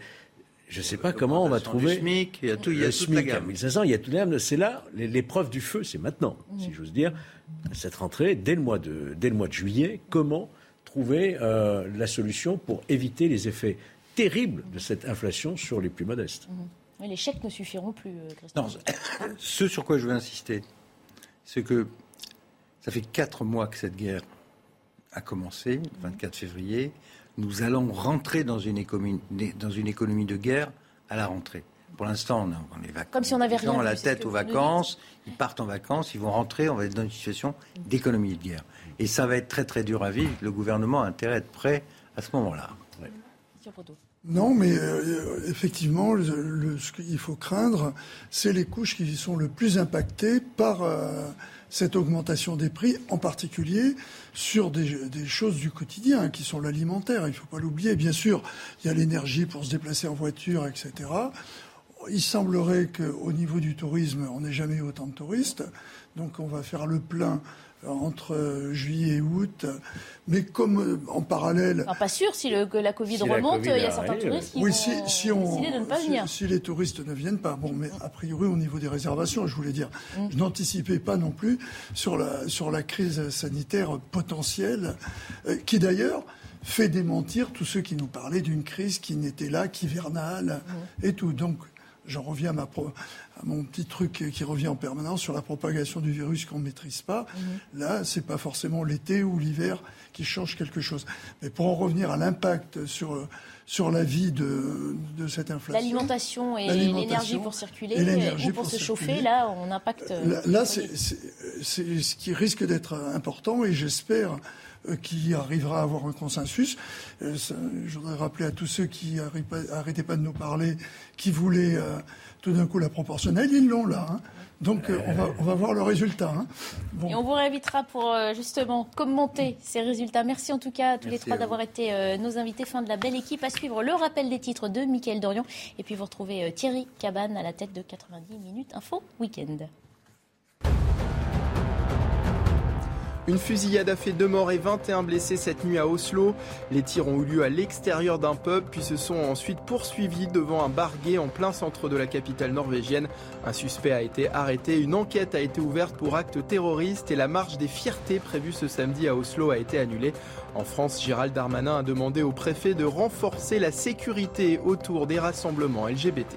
Je ne sais pas comment on va trouver. SMIC, il y a tout- il y a le toute la SMIC à gamme. 1500, il y a toute la gamme. C'est là, l'épreuve du feu, c'est maintenant, Mmh. si j'ose dire. Cette rentrée, dès le mois de, dès le mois de juillet, comment trouver euh, la solution pour éviter les effets terribles de cette inflation sur les plus modestes Oui, les chèques ne suffiront plus, euh, Christophe. Non, ce sur quoi je veux insister, c'est que ça fait quatre mois que cette guerre a commencé, le 24 février. Nous allons rentrer dans une économie, dans une économie de guerre à la rentrée. Pour l'instant, on, a- est vacances. Comme si on n'avait Les gens rien ont la tête aux vacances, ils partent en vacances, ils vont rentrer, on va être dans une situation d'économie de guerre. Et ça va être très très dur à vivre. Le gouvernement a intérêt à être prêt à ce moment-là. Non, mais euh, effectivement, le- le- ce qu'il faut craindre, c'est les couches qui sont le plus impactées par euh, cette augmentation des prix, en particulier sur des, choses du quotidien, qui sont l'alimentaire. Il ne faut pas l'oublier. Bien sûr, il y a l'énergie pour se déplacer en voiture, etc. Il semblerait qu'au niveau du tourisme, on n'ait jamais eu autant de touristes. Donc on va faire le plein entre juillet et août. Mais comme euh, en parallèle. pas sûr, si le, que la Covid remonte, il y a certains touristes qui oui, vont si, on, décider de ne pas venir. Si les touristes ne viennent pas. Bon, mais a priori, au niveau des réservations, je voulais dire, mm. je n'anticipais pas non plus sur la, sur la crise sanitaire potentielle, euh, qui d'ailleurs fait démentir tous ceux qui nous parlaient d'une crise qui n'était là qu'hivernale mm. et tout. Donc, j'en reviens à, ma à, mon petit truc qui revient en permanence sur la propagation du virus qu'on ne maîtrise pas. Mm. Là, c'est pas forcément l'été ou l'hiver qui change quelque chose. Mais pour en revenir à l'impact sur sur la vie de, de cette inflation. L'alimentation et l'énergie pour circuler ou pour, se chauffer, là, on impacte. Là, là c'est ce qui risque d'être important et j'espère euh, qui arrivera à avoir un consensus. Euh, je voudrais rappeler à tous ceux qui n'arrêtaient pas de nous parler, qui voulaient euh, tout d'un coup la proportionnelle, ils l'ont là. Hein. Donc on, va, on va voir le résultat. Hein. Et on vous réinvitera pour justement commenter ces résultats. Merci en tout cas à tous les trois d'avoir été nos invités. Fin de la belle équipe. À suivre le rappel des titres de Mickaël Dorian. Et puis vous retrouvez Thierry Cabane à la tête de 90 minutes Info Week-end. Une fusillade a fait deux morts et 21 blessés cette nuit à Oslo. Les tirs ont eu lieu à l'extérieur d'un pub puis se sont ensuite poursuivis devant un bar gay en plein centre de la capitale norvégienne. Un suspect a été arrêté, une enquête a été ouverte pour actes terroristes et la marche des fiertés prévue ce samedi à Oslo a été annulée. En France, Gérald Darmanin a demandé au préfet de renforcer la sécurité autour des rassemblements LGBT.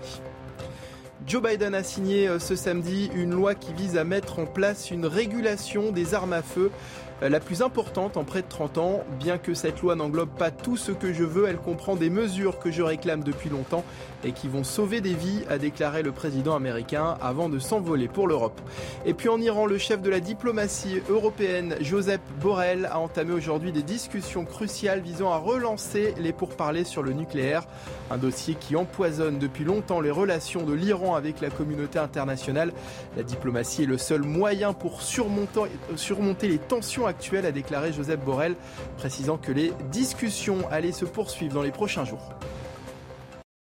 Joe Biden a signé euh, ce samedi une loi qui vise à mettre en place une régulation des armes à feu euh, la plus importante en près de 30 ans. Bien que cette loi n'englobe pas tout ce que je veux, elle comprend des mesures que je réclame depuis longtemps et qui vont sauver des vies, a déclaré le président américain avant de s'envoler pour l'Europe. Et puis en Iran, le chef de la diplomatie européenne, Joseph Borrell, a entamé aujourd'hui des discussions cruciales visant à relancer les pourparlers sur le nucléaire, un dossier qui empoisonne depuis longtemps les relations de l'Iran avec la communauté internationale. La diplomatie est le seul moyen pour surmonter, les tensions actuelles, a déclaré Joseph Borrell, précisant que les discussions allaient se poursuivre dans les prochains jours.